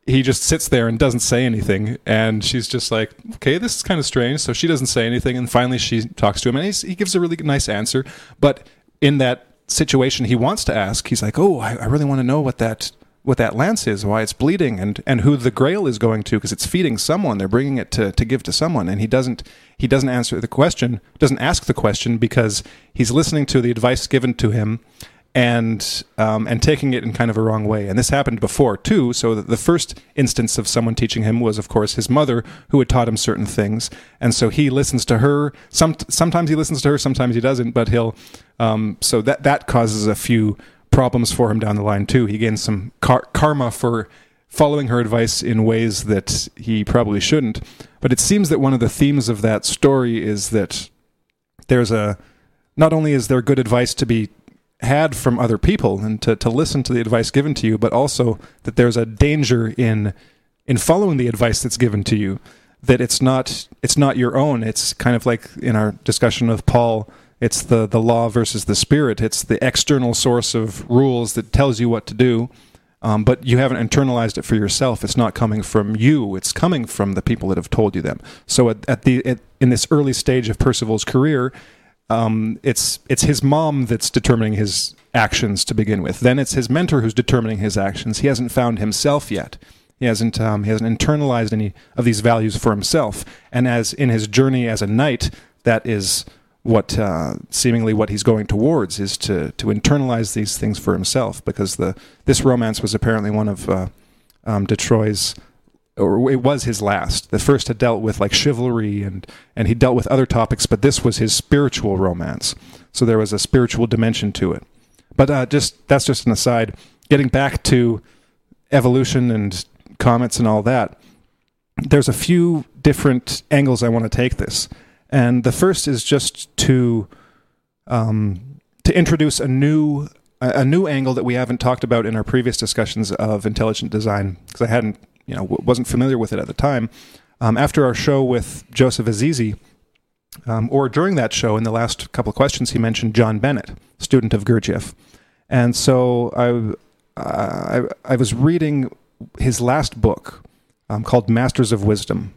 he just sits there and doesn't say anything. And she's just like okay this is kind of strange. So she doesn't say anything and finally she talks to him and he's, he gives a really nice answer. But in that situation he wants to ask he's like oh i, I really want to know what that what that lance is why it's bleeding and and who the grail is going to because it's feeding someone they're bringing it to to give to someone and he doesn't he doesn't answer the question doesn't ask the question because he's listening to the advice given to him and um, and taking it in kind of a wrong way. And this happened before too. So the first instance of someone teaching him was, of course, his mother, who had taught him certain things. And so he listens to her. Some sometimes he listens to her, sometimes he doesn't. But he'll um, so that that causes a few problems for him down the line too. He gains some car- karma for following her advice in ways that he probably shouldn't. But it seems that one of the themes of that story is that there's a not only is there good advice to be had from other people and to, to listen to the advice given to you, but also that there's a danger in in following the advice that's given to you. That it's not it's not your own. It's kind of like in our discussion of Paul. It's the the law versus the spirit. It's the external source of rules that tells you what to do, um, but you haven't internalized it for yourself. It's not coming from you. It's coming from the people that have told you them. So at, at the at, in this early stage of Percival's career, um, it's it's his mom that's determining his actions to begin with. Then it's his mentor who's determining his actions. He hasn't found himself yet. He hasn't um, he hasn't internalized any of these values for himself. And as in his journey as a knight, that is what uh, seemingly what he's going towards is to to internalize these things for himself. Because the this romance was apparently one of uh, um, de Troyes or it was his last. The first had dealt with like chivalry and and he dealt with other topics, but this was his spiritual romance. So there was a spiritual dimension to it. But uh, just that's just an aside. Getting back to evolution and comets and all that, there's a few different angles I want to take this, and the first is just to um, to introduce a new a new angle that we haven't talked about in our previous discussions of intelligent design because I hadn't you know wasn't familiar with it at the time. Um, after our show with Joseph Azize, um, or during that show, in the last couple of questions, he mentioned John Bennett, student of Gurdjieff, and so I I, I was reading his last book um, called Masters of Wisdom,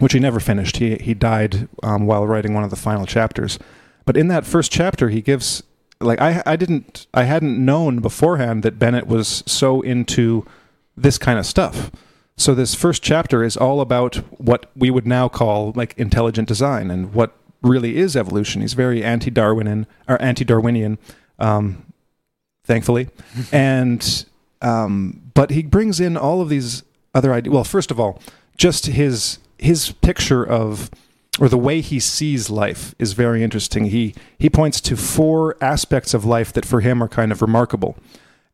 which he never finished. He he died um, while writing one of the final chapters. But in that first chapter, he gives like I I didn't I hadn't known beforehand that Bennett was so into this kind of stuff. So this first chapter is all about what we would now call like intelligent design and what really is evolution. He's very anti-Darwinian or anti-Darwinian, um, thankfully, <laughs> and um, but he brings in all of these other ideas. Well, first of all, just his his picture of or the way he sees life is very interesting. He he points to four aspects of life that for him are kind of remarkable.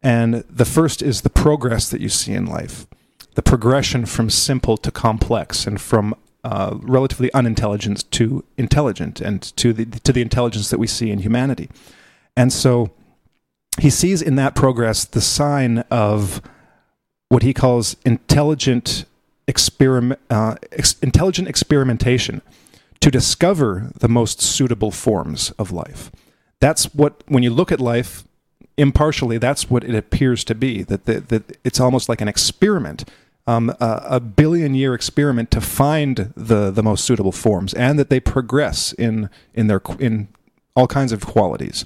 And the first is the progress that you see in life. The progression from simple to complex and from uh, relatively unintelligent to intelligent and to the to the intelligence that we see in humanity. And so he sees in that progress the sign of what he calls intelligent experiment, uh, ex- intelligent experimentation to discover the most suitable forms of life. That's what, when you look at life impartially, that's what it appears to be. That, that, that it's almost like an experiment, um, a, a billion year experiment to find the, the most suitable forms, and that they progress in, in, their, in all kinds of qualities.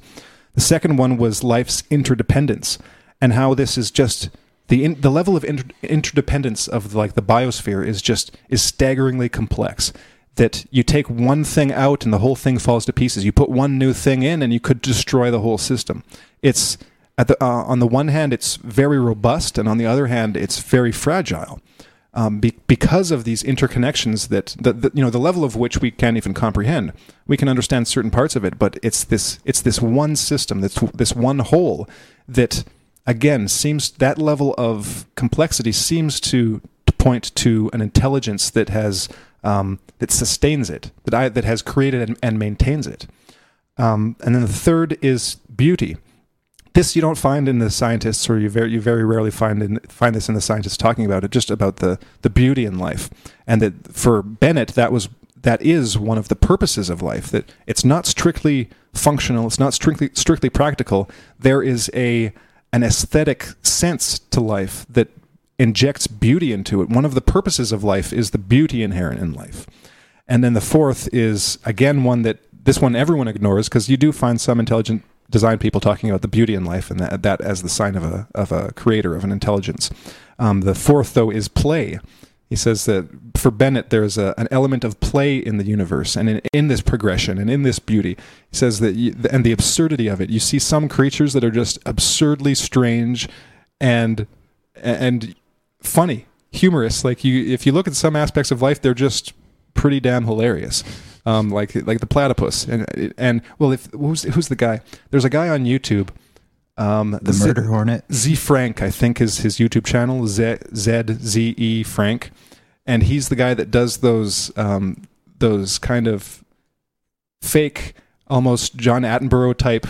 The second one was life's interdependence, and how this is just the in, the level of inter- interdependence of like the biosphere is just is staggeringly complex. That you take one thing out and the whole thing falls to pieces. You put one new thing in and you could destroy the whole system. It's at the uh, on the one hand it's very robust and on the other hand it's very fragile. Um, be, because of these interconnections that, that, that you know the level of which we can't even comprehend. We can understand certain parts of it but it's this it's this one system this this one whole that again seems that level of complexity seems to, point to an intelligence that has um, that sustains it that I, that has created and, and maintains it. Um, and then the third is beauty. This you don't find in the scientists or you very you very rarely find in find this in the scientists talking about it just about the the beauty in life. And that for Bennett that was that is one of the purposes of life that it's not strictly functional it's not strictly strictly practical. There is a an aesthetic sense to life that injects beauty into it. One of the purposes of life is the beauty inherent in life. And then the fourth is, again, one that this one everyone ignores because you do find some intelligent design people talking about the beauty in life and that, that as the sign of a, of a creator, of an intelligence. Um, the fourth, though, is play. He says that for Bennett, there's a, an element of play in the universe and in, in this progression and in this beauty. He says that, you, and the absurdity of it. You see some creatures that are just absurdly strange and and funny, humorous. Like you, if you look at some aspects of life, they're just pretty damn hilarious. Um, like like the platypus and and well, if who's who's the guy? There's a guy on YouTube um, the Murder Hornet. Ze Frank, I think, is his YouTube channel. Z Z Z E Frank, and he's the guy that does those um, those kind of fake, almost John Attenborough type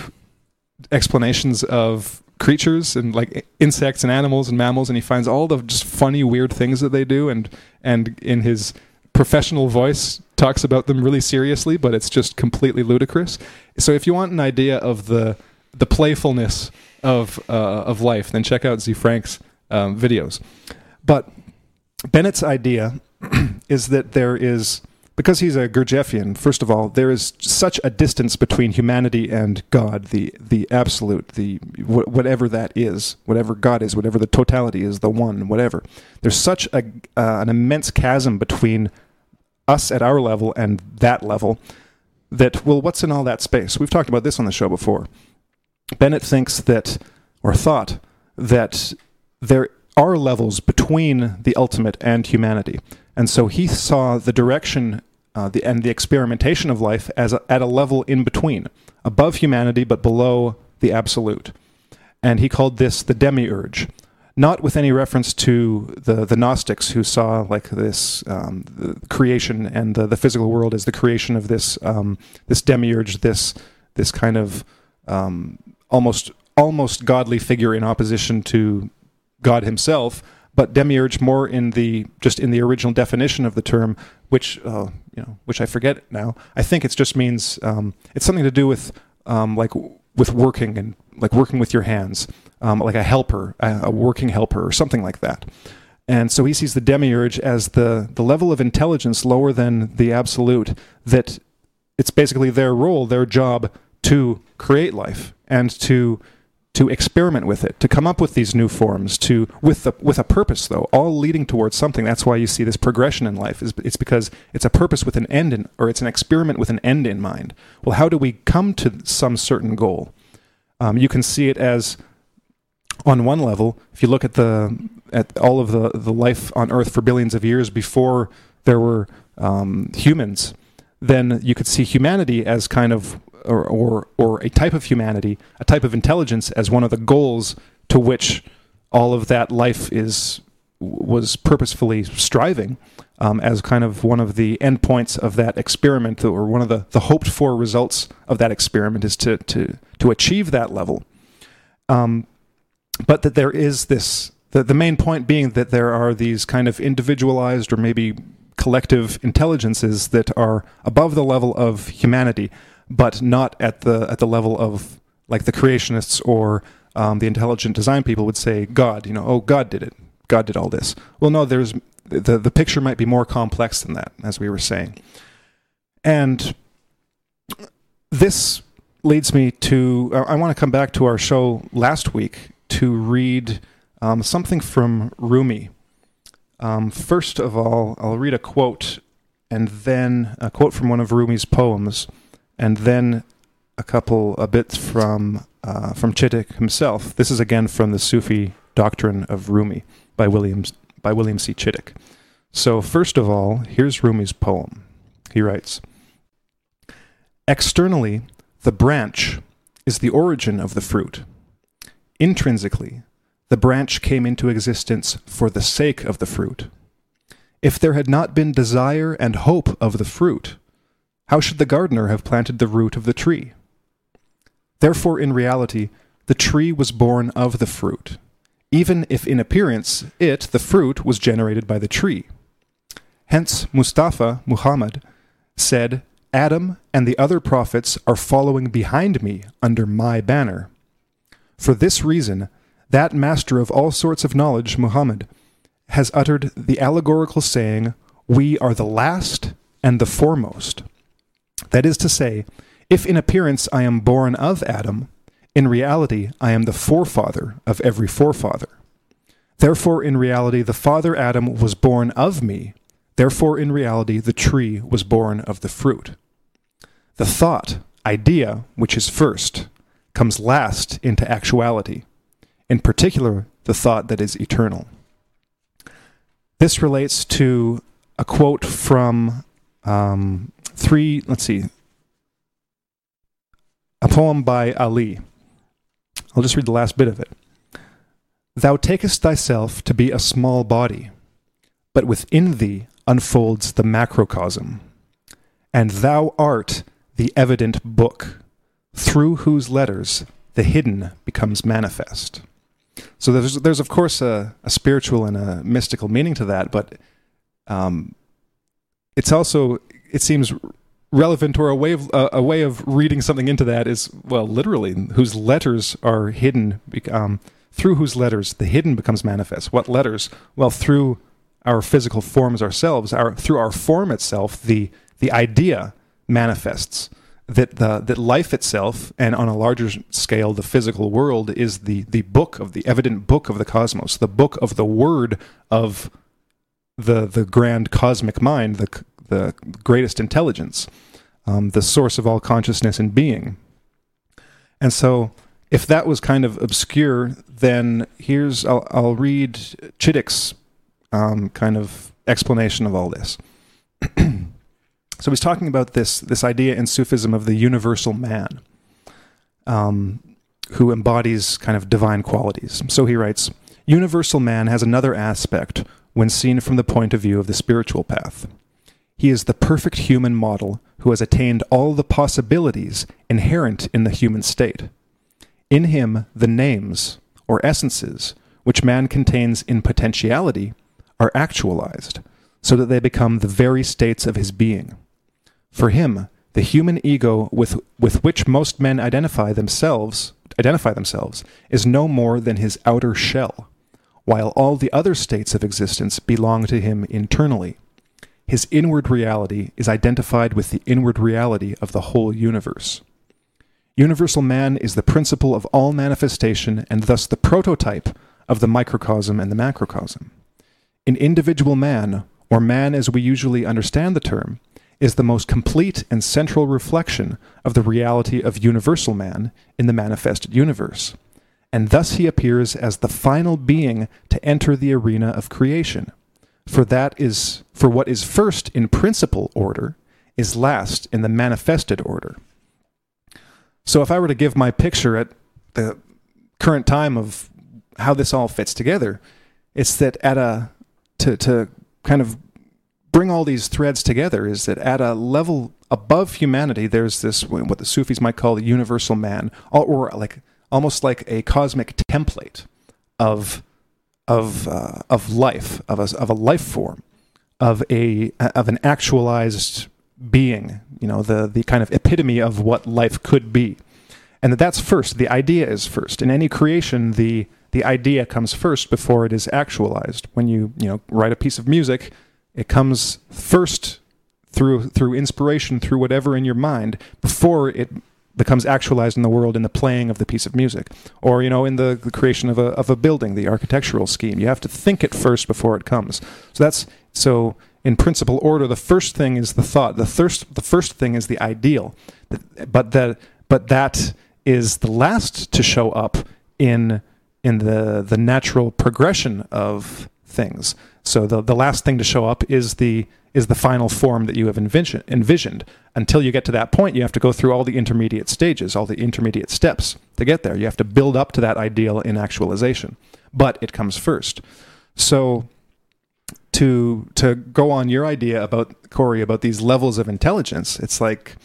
explanations of creatures and like insects and animals and mammals, and he finds all the just funny, weird things that they do, and and in his professional voice talks about them really seriously, but it's just completely ludicrous. So if you want an idea of the the playfulness of uh, of life, then check out Ze Frank's um, videos. But Bennett's idea <clears throat> is that there is because he's a Gurdjieffian. First of all, there is such a distance between humanity and God, the the absolute, the wh- whatever that is, whatever God is, whatever the totality is, the one, whatever. There's such a uh, an immense chasm between us at our level and that level that well, what's in all that space? We've talked about this on the show before Bennett thinks that, or thought, that there are levels between the ultimate and humanity. And so he saw the direction uh, the, and the experimentation of life as a, at a level in between, above humanity but below the absolute. And he called this the demiurge, not with any reference to the, the Gnostics who saw like this um, creation and the, the physical world as the creation of this um, this demiurge, this this kind of um, almost almost godly figure in opposition to God himself, but demiurge more in the just in the original definition of the term, which uh, you know, which I forget now. I think it just means um, it's something to do with um, like with working and like working with your hands, um, like a helper, a, a working helper, or something like that. And so he sees the demiurge as the the level of intelligence lower than the absolute. That it's basically their role, their job to create life and to to experiment with it, to come up with these new forms, to with the with a purpose though, all leading towards something. That's why you see this progression in life. Is it's because it's a purpose with an end in, or it's an experiment with an end in mind. Well, how do we come to some certain goal? Um, you can see it as on one level, if you look at the at all of the the life on Earth for billions of years before there were um, humans, then you could see humanity as kind of or, or, or a type of humanity, a type of intelligence as one of the goals to which all of that life is was purposefully striving um, as kind of one of the endpoints of that experiment or one of the, the hoped for results of that experiment is to, to, to achieve that level. Um, but that there is this the, the main point being that there are these kind of individualized or maybe collective intelligences that are above the level of humanity, but not at the at the level of like the creationists or um, the intelligent design people would say God. You know, oh God did it. God did all this. Well, no, there's the the picture might be more complex than that, as we were saying, and this leads me to I want to come back to our show last week to read um, something from Rumi. Um, first of all, I'll read a quote, and then a quote from one of Rumi's poems, and then a couple a bits from uh, from Chittick himself. This is again from the Sufi Doctrine of Rumi by William by William C. Chittick. So first of all, here's Rumi's poem. He writes: Externally, the branch is the origin of the fruit. Intrinsically, the branch came into existence for the sake of the fruit. If there had not been desire and hope of the fruit, how should the gardener have planted the root of the tree? Therefore, in reality, the tree was born of the fruit, even if in appearance it, the fruit, was generated by the tree. Hence, Mustafa, Muhammad, said, Adam and the other prophets are following behind me under my banner. For this reason, that master of all sorts of knowledge, Muhammad, has uttered the allegorical saying, We are the last and the foremost. That is to say, if in appearance I am born of Adam, in reality I am the forefather of every forefather. Therefore, in reality, the father Adam was born of me. Therefore, in reality, the tree was born of the fruit. The thought, idea, which is first, comes last into actuality in particular, the thought that is eternal. This relates to a quote from um, three, let's see, a poem by Ali. I'll just read the last bit of it. Thou takest thyself to be a small body, but within thee unfolds the macrocosm, and thou art the evident book, through whose letters the hidden becomes manifest. So there's there's of course a, a spiritual and a mystical meaning to that, but um, it's also it seems relevant or a way of uh, a way of reading something into that is well literally whose letters are hidden um, through whose letters the hidden becomes manifest. What letters? Well, through our physical forms ourselves, our through our form itself, the the idea manifests that the that life itself and on a larger scale the physical world is the the book of the evident book of the cosmos the book of the word of the the grand cosmic mind the the greatest intelligence um, the source of all consciousness and being and so if that was kind of obscure then here's I'll, I'll read Chittick's um, kind of explanation of all this <clears throat> So he's talking about this this idea in Sufism of the universal man, um, who embodies kind of divine qualities. So he writes, universal man has another aspect when seen from the point of view of the spiritual path. He is the perfect human model who has attained all the possibilities inherent in the human state. In him, the names, or essences, which man contains in potentiality, are actualized, so that they become the very states of his being. For him, the human ego with, with which most men identify themselves identify themselves is no more than his outer shell, while all the other states of existence belong to him internally. His inward reality is identified with the inward reality of the whole universe. Universal man is the principle of all manifestation and thus the prototype of the microcosm and the macrocosm. An individual man, or man as we usually understand the term, is the most complete and central reflection of the reality of universal man in the manifested universe. And thus he appears as the final being to enter the arena of creation. For that is for what is first in principal order is last in the manifested order. So if I were to give my picture at the current time of how this all fits together, it's that at a to to kind of bring all these threads together is that at a level above humanity, there's this what the Sufis might call the universal man, or like almost like a cosmic template of of uh, of life of a, of a life form of a of an actualized being you know the the kind of epitome of what life could be. And that that's first the idea is first. In any creation the the idea comes first before it is actualized. When you you know write a piece of music it comes first through through inspiration through whatever in your mind before it becomes actualized in the world in the playing of the piece of music. Or you know in the, the creation of a, of a building the architectural scheme. You have to think it first before it comes. So that's so in principle order the first thing is the thought the first the first thing is the ideal but that but that is the last to show up in in the the natural progression of things so the the last thing to show up is the is the final form that you have envision, envisioned. Until you get to that point, you have to go through all the intermediate stages, all the intermediate steps to get there. You have to build up to that ideal in actualization, but it comes first. So to to go on your idea about Corey about these levels of intelligence, it's like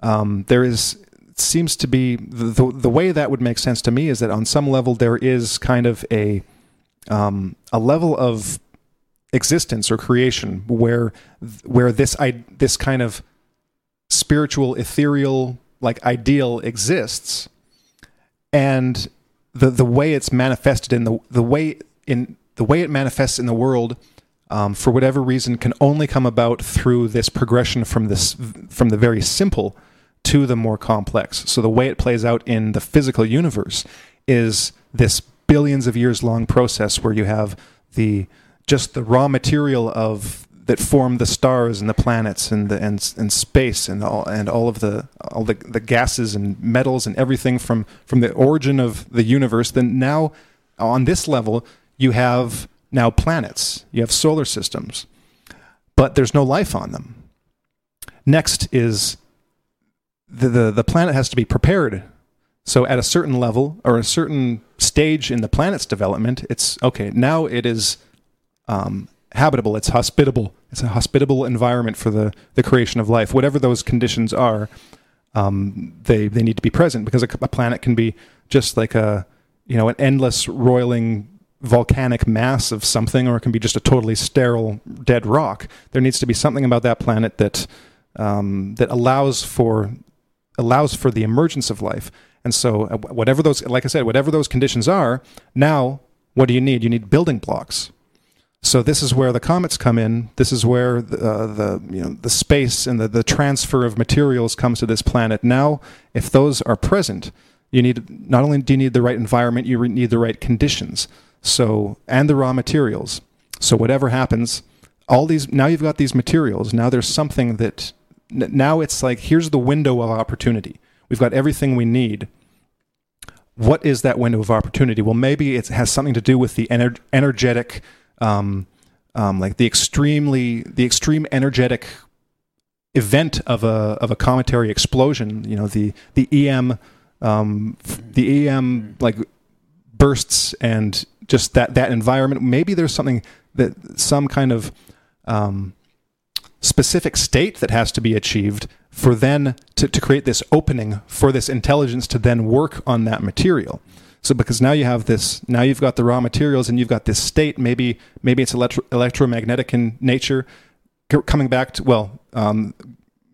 um, there is seems to be the, the way that would make sense to me is that on some level there is kind of a um, a level of existence or creation where where this I, this kind of spiritual ethereal like ideal exists. And the the way it's manifested in the the way in the way it manifests in the world um, for whatever reason can only come about through this progression from this from the very simple to the more complex. So the way it plays out in the physical universe is this billions of years long process where you have the just the raw material of that form the stars and the planets and the and, and space and all and all of the all the, the gases and metals and everything from from the origin of the universe. Then now on this level you have now planets you have solar systems but there's no life on them next is the, the the planet has to be prepared so at a certain level or a certain stage in the planet's development it's okay now it is um, habitable, it's hospitable. It's a hospitable environment for the, the creation of life. Whatever those conditions are, um, they they need to be present because a, a, planet can be just like a you know an endless roiling volcanic mass of something, or it can be just a totally sterile dead rock. There needs to be something about that planet that um, that allows for allows for the emergence of life. And so, uh, whatever those, like I said, whatever those conditions are, now what do you need? You need building blocks. So this is where the comets come in. This is where the, uh, the you know the space and the, the transfer of materials comes to this planet. Now, if those are present, you need not only do you need the right environment, you need the right conditions. So and the raw materials. So whatever happens, all these now you've got these materials. Now there's something that now it's like here's the window of opportunity. We've got everything we need. What is that window of opportunity? Well, maybe it has something to do with the ener- energetic um, um, like the extremely the extreme energetic event of a of a cometary explosion. You know the the EM um, the EM like bursts and just that that environment. Maybe there's something that some kind of um, specific state that has to be achieved for then to, to create this opening for this intelligence to then work on that material. So because now you have this, now you've got the raw materials and you've got this state. Maybe maybe it's electro- electromagnetic in nature. coming back to well, um,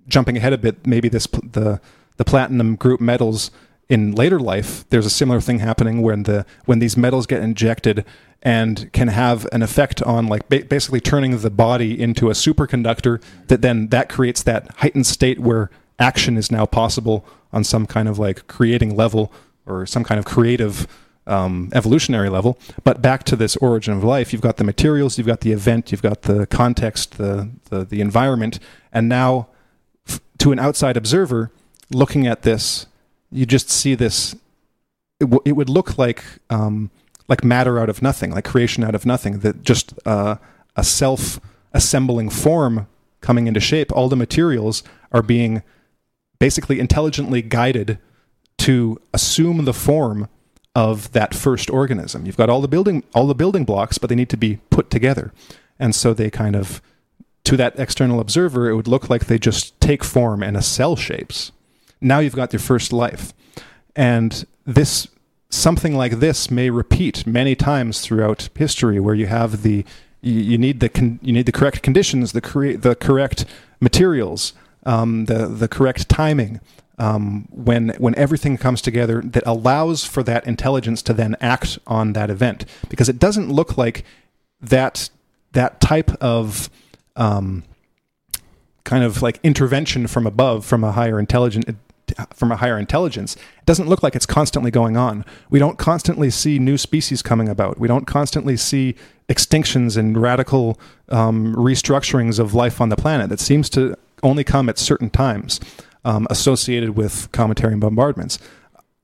jumping ahead a bit. Maybe this the the platinum group metals in later life. There's a similar thing happening when the when these metals get injected and can have an effect on like ba- basically turning the body into a superconductor. That then that creates that heightened state where action is now possible on some kind of like creating level or some kind of creative um, evolutionary level. But back to this origin of life, you've got the materials, you've got the event, you've got the context, the the, the environment, and now f- to an outside observer looking at this, you just see this. It, w- it would look like um, like matter out of nothing, like creation out of nothing. That just uh, a self assembling form coming into shape. All the materials are being basically intelligently guided to assume the form of that first organism. You've got all the building all the building blocks, but they need to be put together. And so they kind of to that external observer, it would look like they just take form and a cell shapes. Now you've got your first life. And this something like this may repeat many times throughout history, where you have the you, you need the con- you need the correct conditions, the correct the correct materials, um, the the correct timing. Um, when when everything comes together that allows for that intelligence to then act on that event, because it doesn't look like that that type of um, kind of like intervention from above from a higher intelligent from a higher intelligence it doesn't look like it's constantly going on. We don't constantly see new species coming about. We don't constantly see extinctions and radical um, restructurings of life on the planet. That seems to only come at certain times um, associated with cometary bombardments.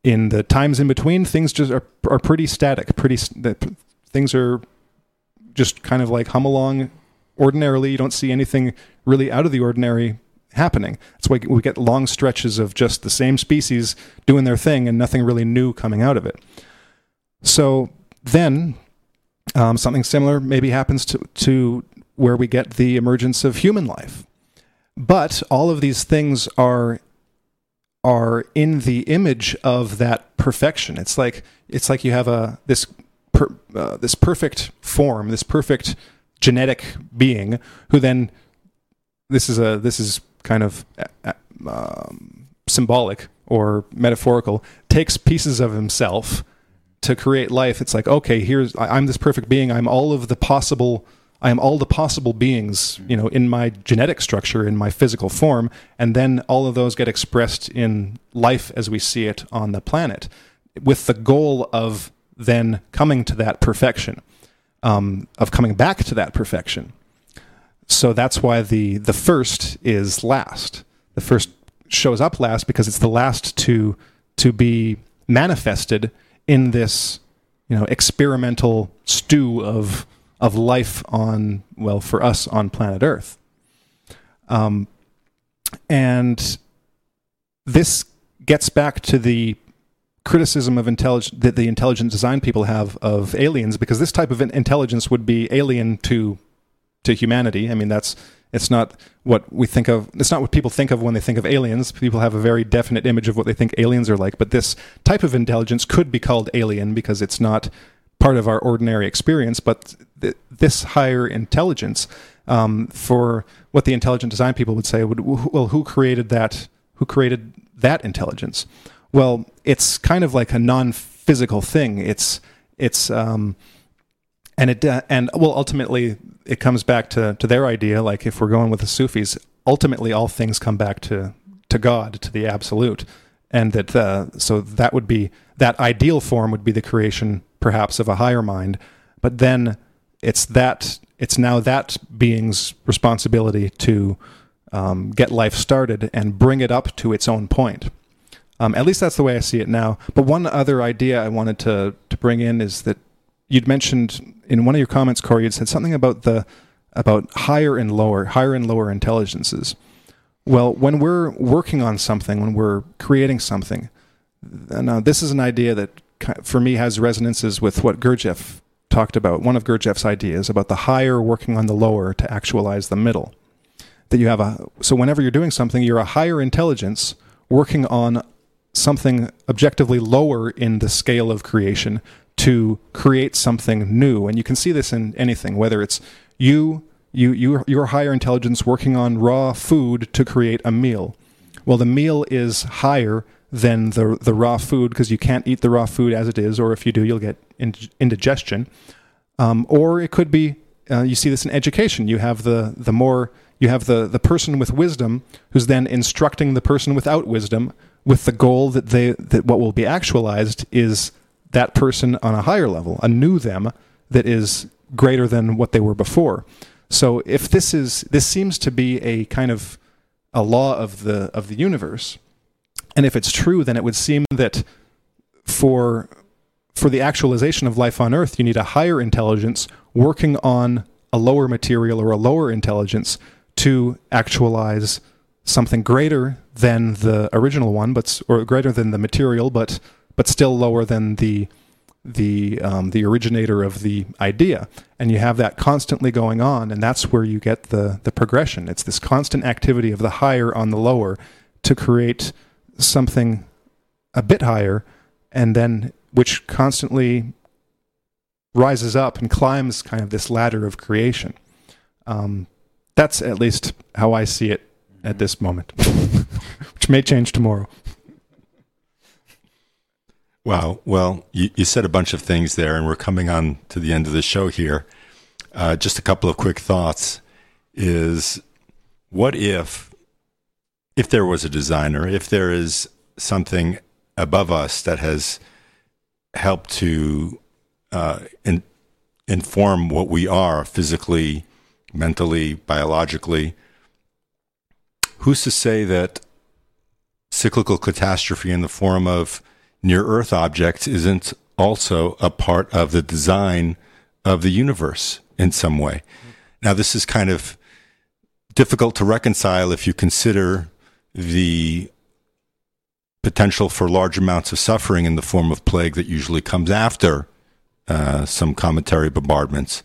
In the times in between things just are, are pretty static pretty things are just kind of like hum along ordinarily. You don't see anything really out of the ordinary happening. That's why we get long stretches of just the same species doing their thing and nothing really new coming out of it. So then um, something similar maybe happens to, to where we get the emergence of human life. But all of these things are are in the image of that perfection. It's like it's like you have a this per, uh, this perfect form, this perfect genetic being, who then this is a this is kind of uh, um, symbolic or metaphorical, takes pieces of himself to create life. It's like okay, here's I'm this perfect being. I'm all of the possible. I am all the possible beings, you know, in my genetic structure, in my physical form, and then all of those get expressed in life as we see it on the planet, with the goal of then coming to that perfection, um, of coming back to that perfection. So that's why the the first is last. The first shows up last because it's the last to to be manifested in this you know experimental stew of of life on well for us on planet Earth. Um, and this gets back to the criticism of intelligence that the intelligent design people have of aliens because this type of intelligence would be alien to to humanity. I mean, that's it's not what we think of. It's not what people think of when they think of aliens. People have a very definite image of what they think aliens are like. But this type of intelligence could be called alien because it's not part of our ordinary experience. But th- this higher intelligence, um, for what the intelligent design people would say, would well, who created that? Who created that intelligence? Well, it's kind of like a non-physical thing. It's it's um, and it uh, and well, ultimately it comes back to to their idea. Like if we're going with the Sufis, ultimately all things come back to to God, to the absolute, and that uh, so that would be that ideal form would be the creation, perhaps, of a higher mind. But then it's that it's now that being's responsibility to um, get life started and bring it up to its own point. Um, at least that's the way I see it now. But one other idea I wanted to to bring in is that you'd mentioned in one of your comments, Corey, you'd said something about the about higher and lower, higher and lower intelligences. Well, when we're working on something, when we're creating something, now this is an idea that for me has resonances with what Gurdjieff talked about. One of Gurdjieff's ideas about the higher working on the lower to actualize the middle. That you have a so whenever you're doing something, you're a higher intelligence working on something objectively lower in the scale of creation to create something new. And you can see this in anything, whether it's you, you, you, your higher intelligence working on raw food to create a meal. Well, the meal is higher than the the raw food because you can't eat the raw food as it is, or if you do, you'll get indigestion. Um, or it could be uh, you see this in education. You have the the more you have the the person with wisdom who's then instructing the person without wisdom with the goal that they that what will be actualized is that person on a higher level, a new them that is greater than what they were before. So if this is this seems to be a kind of a law of the of the universe, and if it's true, then it would seem that for for the actualization of life on Earth, you need a higher intelligence working on a lower material or a lower intelligence to actualize something greater than the original one, but or greater than the material, but but still lower than the the um, the originator of the idea. And you have that constantly going on, and that's where you get the the progression. It's this constant activity of the higher on the lower to create something a bit higher, and then which constantly rises up and climbs kind of this ladder of creation. Um, that's at least how I see it at this moment, <laughs> which may change tomorrow. Wow. Well, you, you, said a bunch of things there, and we're coming on to the end of the show here. Uh, just a couple of quick thoughts is what if, if there was a designer, if there is something above us that has helped to uh, in, inform what we are physically, mentally, biologically, who's to say that cyclical catastrophe in the form of near Earth objects isn't also a part of the design of the universe in some way? Now, this is kind of difficult to reconcile if you consider the potential for large amounts of suffering in the form of plague that usually comes after uh, some cometary bombardments.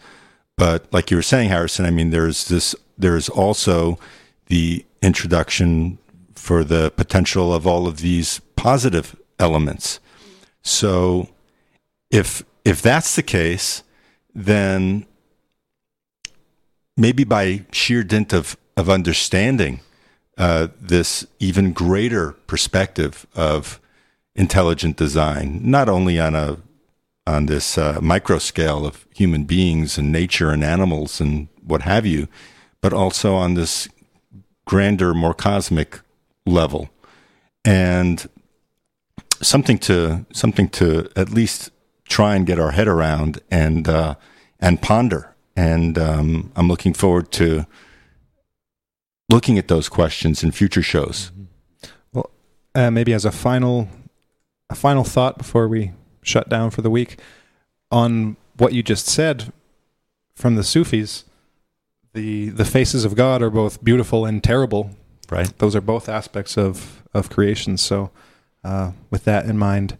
But like you were saying, Harrison, I mean, there's this. There's also the introduction for the potential of all of these positive elements. So, if if that's the case, then maybe by sheer dint of of understanding uh, this even greater perspective of intelligent design, not only on a on this uh, micro scale of human beings and nature and animals and what have you, but also on this grander, more cosmic level, and something to something to at least try and get our head around and uh, and ponder. And um, I'm looking forward to looking at those questions in future shows. Well, uh, maybe as a final a final thought before we shut down for the week on what you just said from the Sufis. The the faces of God are both beautiful and terrible. Right. Those are both aspects of of creation. So, uh, with that in mind,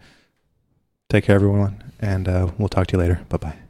take care, everyone, and uh, we'll talk to you later. Bye bye.